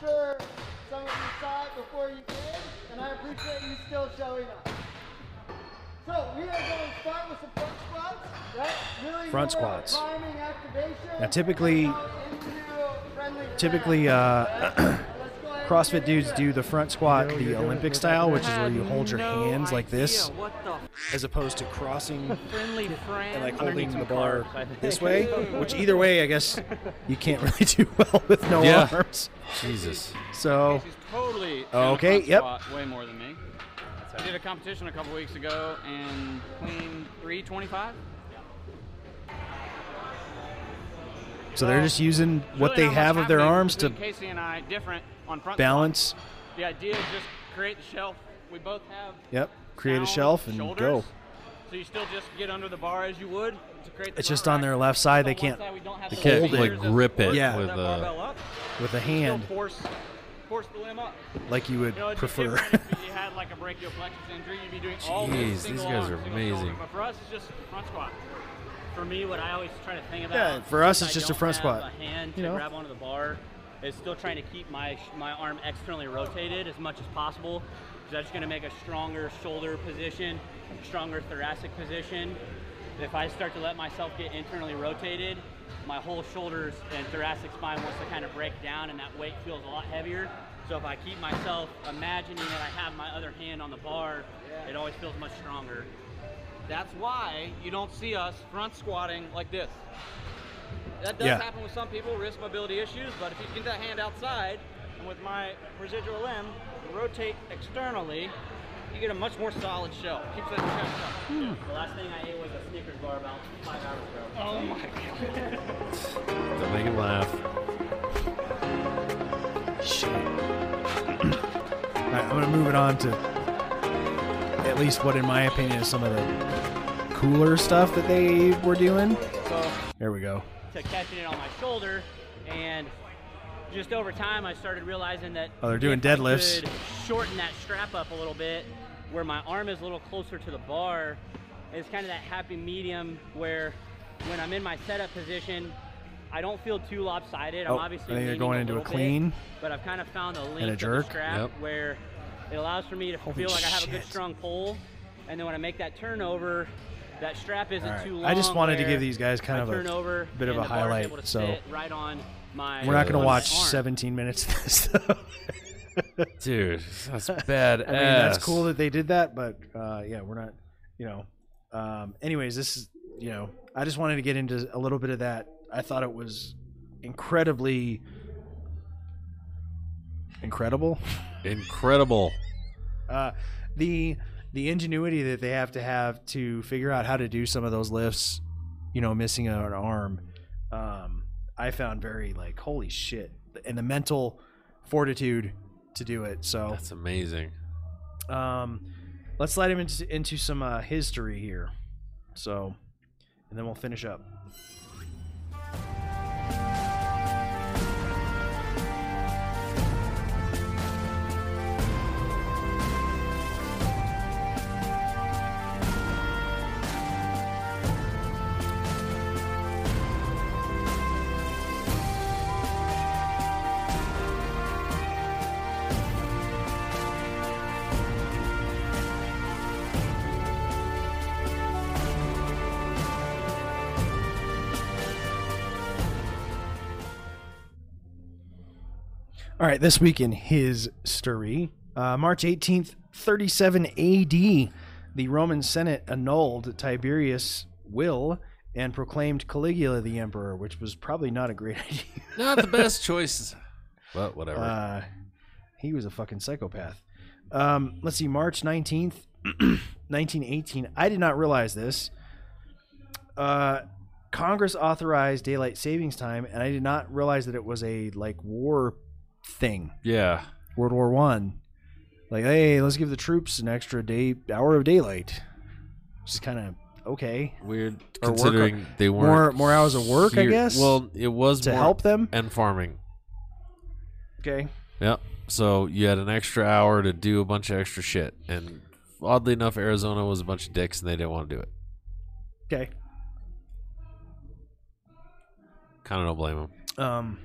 Sure some of you saw it before you came, and I appreciate you still showing up. So we are going to start with some front squats, right? Really Front squats. Now, typically, typically, uh, CrossFit dudes do the front squat the Olympic style, which is where you hold your hands like this, as opposed to crossing and like holding the bar carbs, this way. Which either way, I guess you can't really do well with no Yeah. arms. Jesus. So, totally okay, yep. way more than me. I did a competition a couple weeks ago and cleaned 325. So they're just using what Really they have of their arms to Casey and I different on front balance. squat. The idea is just create the shelf. We both have Yep. Create a shelf and shoulders, go. So you still just get under the bar as you would to create the It's front just on rack. their left side. They can't. side we They can't, fingers like, grip it Yeah. with a- uh, With a hand, force, force the limb up. like you would You know, prefer. if you had like a brachial plexus injury, you'd be doing all Jeez, this these guys arm, are amazing. But for us, it's just front squat. For me, what I always try to think about. Yeah, for us, it's I just a front squat. A hand You to know? grab onto the bar is still trying to keep my my arm externally rotated as much as possible. Because that's going to make a stronger shoulder position, stronger thoracic position. If I start to let myself get internally rotated, my whole shoulders and thoracic spine wants to kind of break down, and that weight feels a lot heavier. So if I keep myself imagining that I have my other hand on the bar, it always feels much stronger. That's why you don't see us front squatting like this. That does Yeah. happen with some people, wrist mobility issues, but if you get that hand outside, and with my residual limb, rotate externally, you get a much more solid shell. Keeps that chest up. Hmm. Yeah, the last thing I ate was a Snickers bar about five hours ago. Oh my god. Don't make him laugh. Shit. All right, I'm gonna move it on to at least what, in my opinion, is some of the cooler stuff that they were doing. So There we go. to catching it on my shoulder, and just over time, I started realizing that Oh, they're doing deadlifts. shorten that strap up a little bit, where my arm is a little closer to the bar. It's kind of that happy medium where, when I'm in my setup position, I don't feel too lopsided. I'm Oh, obviously I think you're leaning going into a little bit, clean. but I've kind of found a length a jerk. strap Yep. where it allows for me to Holy feel like I have a good strong pull, and then when I make that turnover, that strap isn't All right. too long. I just wanted to give these guys kind of a turnover, bit of a highlight, so right on my We're not going to watch arm. 17 minutes of this stuff. Dude, that's bad. I mean, that's cool that they did that, but uh, yeah, we're not, you know. Um, anyways, this is, you know, I just wanted to get into a little bit of that. I thought it was incredibly incredible. Incredible. Uh, the the ingenuity that they have to have to figure out how to do some of those lifts, you know, missing an arm, um, I found very like holy shit, and the mental fortitude to do it. So That's amazing. um, let's slide him into, into some uh, history here. So, and then we'll finish up. All right, this week in his story, uh, March 18th, 37 AD, the Roman Senate annulled Tiberius' will and proclaimed Caligula the emperor, which was probably not a great idea. Not the best choice. But whatever. Uh, he was a fucking psychopath. Um, let's see, March 19th, 1918. I did not realize this. Uh, Congress authorized daylight savings time, and I did not realize that it was a like war thing. yeah. World War One. Like, hey, let's give the troops an extra day hour of daylight. Which is kind of okay. Weird Or considering they weren't more more hours of work, I guess. Well, it was to help them. and farming. Okay. Yep. So you had an extra hour to do a bunch of extra shit, and oddly enough, Arizona was a bunch of dicks, and they didn't want to do it. Okay. Kind of don't blame them. Um,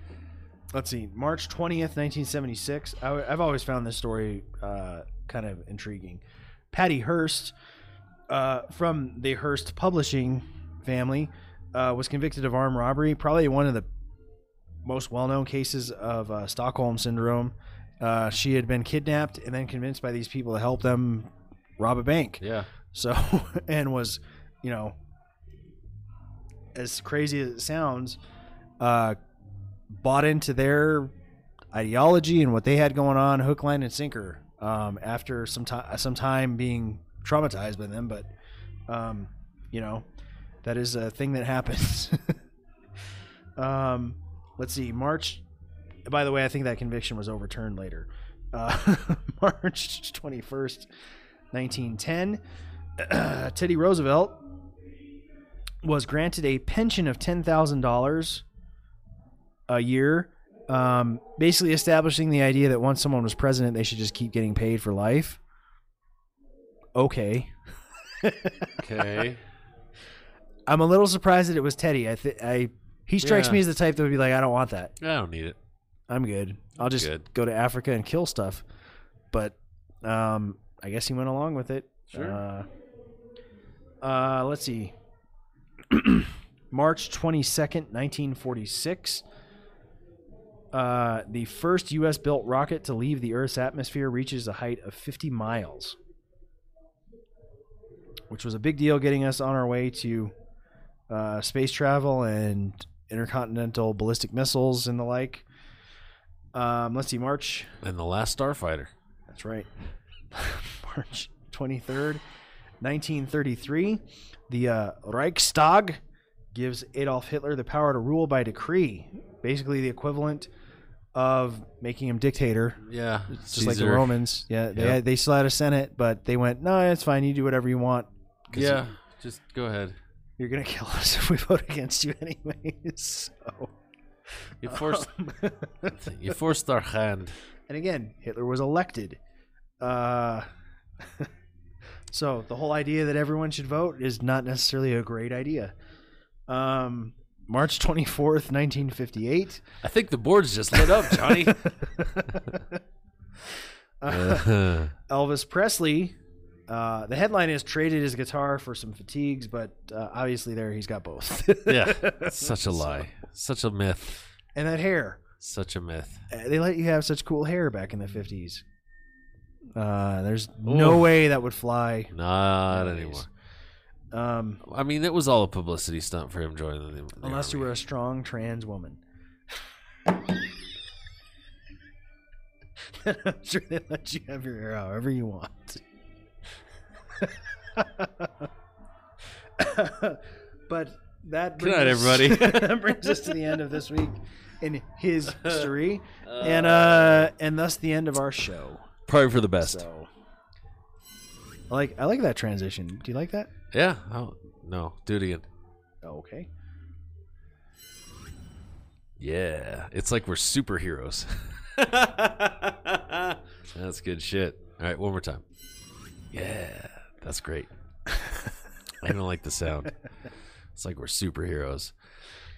let's see. March twentieth, nineteen seventy six. I've always found this story uh, kind of intriguing. Patty Hearst, uh, from the Hearst Publishing family, uh, was convicted of armed robbery. Probably one of the most well known cases of uh, Stockholm syndrome. Uh, she had been kidnapped and then convinced by these people to help them rob a bank. Yeah. So, and was, you know, as crazy as it sounds, uh, bought into their ideology and what they had going on, hook, line, and sinker. Um, after some time, some time being traumatized by them, but um, you know, that is a thing that happens. um, let's see, March. By the way, I think that conviction was overturned later. Uh, March twenty first, nineteen ten. Teddy Roosevelt was granted a pension of ten thousand dollars a year, um, basically establishing the idea that once someone was president, they should just keep getting paid for life. Okay. Okay. I'm a little surprised that it was Teddy. I th- I he strikes Yeah. me as the type that would be like, I don't want that. I don't need it. I'm good. I'll just Good. go to Africa and kill stuff. But um, I guess he went along with it. Sure. Uh, uh, let's see. March 22nd, 1946. Uh, the first U.S. built rocket to leave the Earth's atmosphere reaches a height of 50 miles, which was a big deal getting us on our way to uh, space travel and intercontinental ballistic missiles and the like. Um, let's see, March. And the last Starfighter. That's right. March 23rd, 1933. The uh, Reichstag gives Adolf Hitler the power to rule by decree, basically the equivalent of making him dictator. Yeah, It's just like the Caesar. Romans. Yeah, they Yep. they still had a senate, but they went, no, it's fine. You do whatever you want. 'cause Yeah, just go ahead. You're gonna kill us if we vote against you, anyways. So You forced, Um, you forced our hand. And again, Hitler was elected. Uh, so the whole idea that everyone should vote is not necessarily a great idea. Um, March 24th, 1958. I think the board's just lit up, Johnny. Uh, Elvis Presley. Uh, the headline is traded his guitar for some fatigues, but uh, obviously there he's got both. yeah, such a lie, such a myth, And that hair. such a myth. Uh, They let you have such cool hair back in the 50s. Uh, there's no way that would fly. Not nowadays. anymore. Um, I mean, it was all a publicity stunt for him joining the. the unless you were a strong trans woman. I'm sure they let you have your hair however you want. but that Good brings night, us- everybody. that brings us to the end of this week in his history, and uh, and thus the end of our show. Probably for the best. So, I like I like that transition. Do you like that? Yeah. Oh no, do it again. Okay. Yeah, it's like we're superheroes. that's good shit. All right, one more time. Yeah, that's great. I don't like the sound. It's like we're superheroes.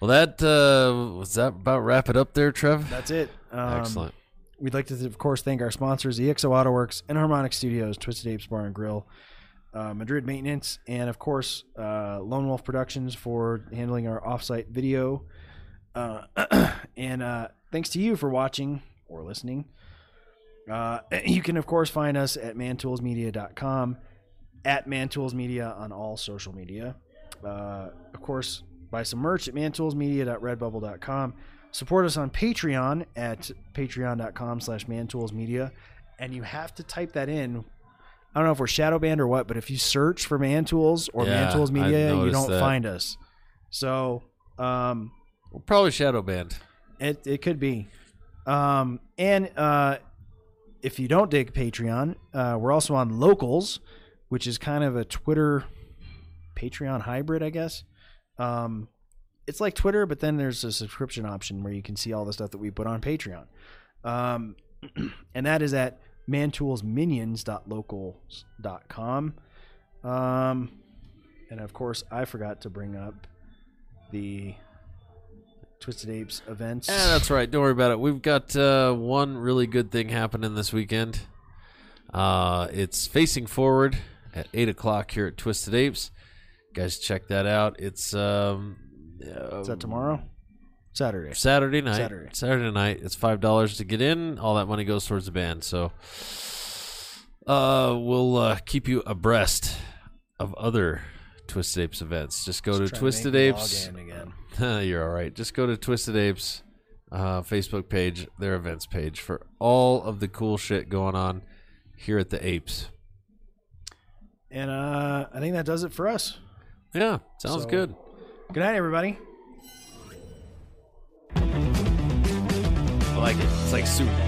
Well, that uh, was that about wrap it up there, Trev. That's it. Um, Excellent. We'd like to, of course, thank our sponsors, EXO AutoWorks, Enharmonic Studios, Twisted Apes Bar and Grill, uh, Madrid Maintenance, and of course, uh, Lone Wolf Productions for handling our offsite video. Uh, and uh, thanks to you for watching or listening. Uh, you can, of course, find us at mantoolsmedia.com, at mantoolsmedia on all social media. Uh, of course, buy some merch at mantoolsmedia.redbubble.com. Support us on Patreon at patreon.com slash mantoolsmedia. And you have to type that in. I don't know if we're shadow banned or what, but if you search for Man Tools or Yeah, Man Tools Media, you don't that. find us. So, um, We're probably shadow banned. it it could be. Um, and uh, if you don't dig Patreon, uh, we're also on Locals, which is kind of a Twitter Patreon hybrid, I guess. Um, it's like Twitter, but then there's a subscription option where you can see all the stuff that we put on Patreon. Um, and that is at mantoolsminions.locals.com. Um, and of course, I forgot to bring up the Twisted Apes events. Yeah, that's right. Don't worry about it. We've got uh, one really good thing happening this weekend. Uh, it's facing forward at eight o'clock here at Twisted Apes. Guys, check that out. It's um, Is that tomorrow? Saturday. Saturday night. Saturday. Saturday night. It's five dollars to get in. All that money goes towards the band. So, uh, we'll uh, keep you abreast of other Twisted Apes events. Just go to to Twisted make Apes. You're all right. Just go to Twisted Apes uh, Facebook page, their events page for all of the cool shit going on here at the Apes. And uh, I think that does it for us. Yeah, sounds So, good. Good night, everybody. I like it. It's like soup.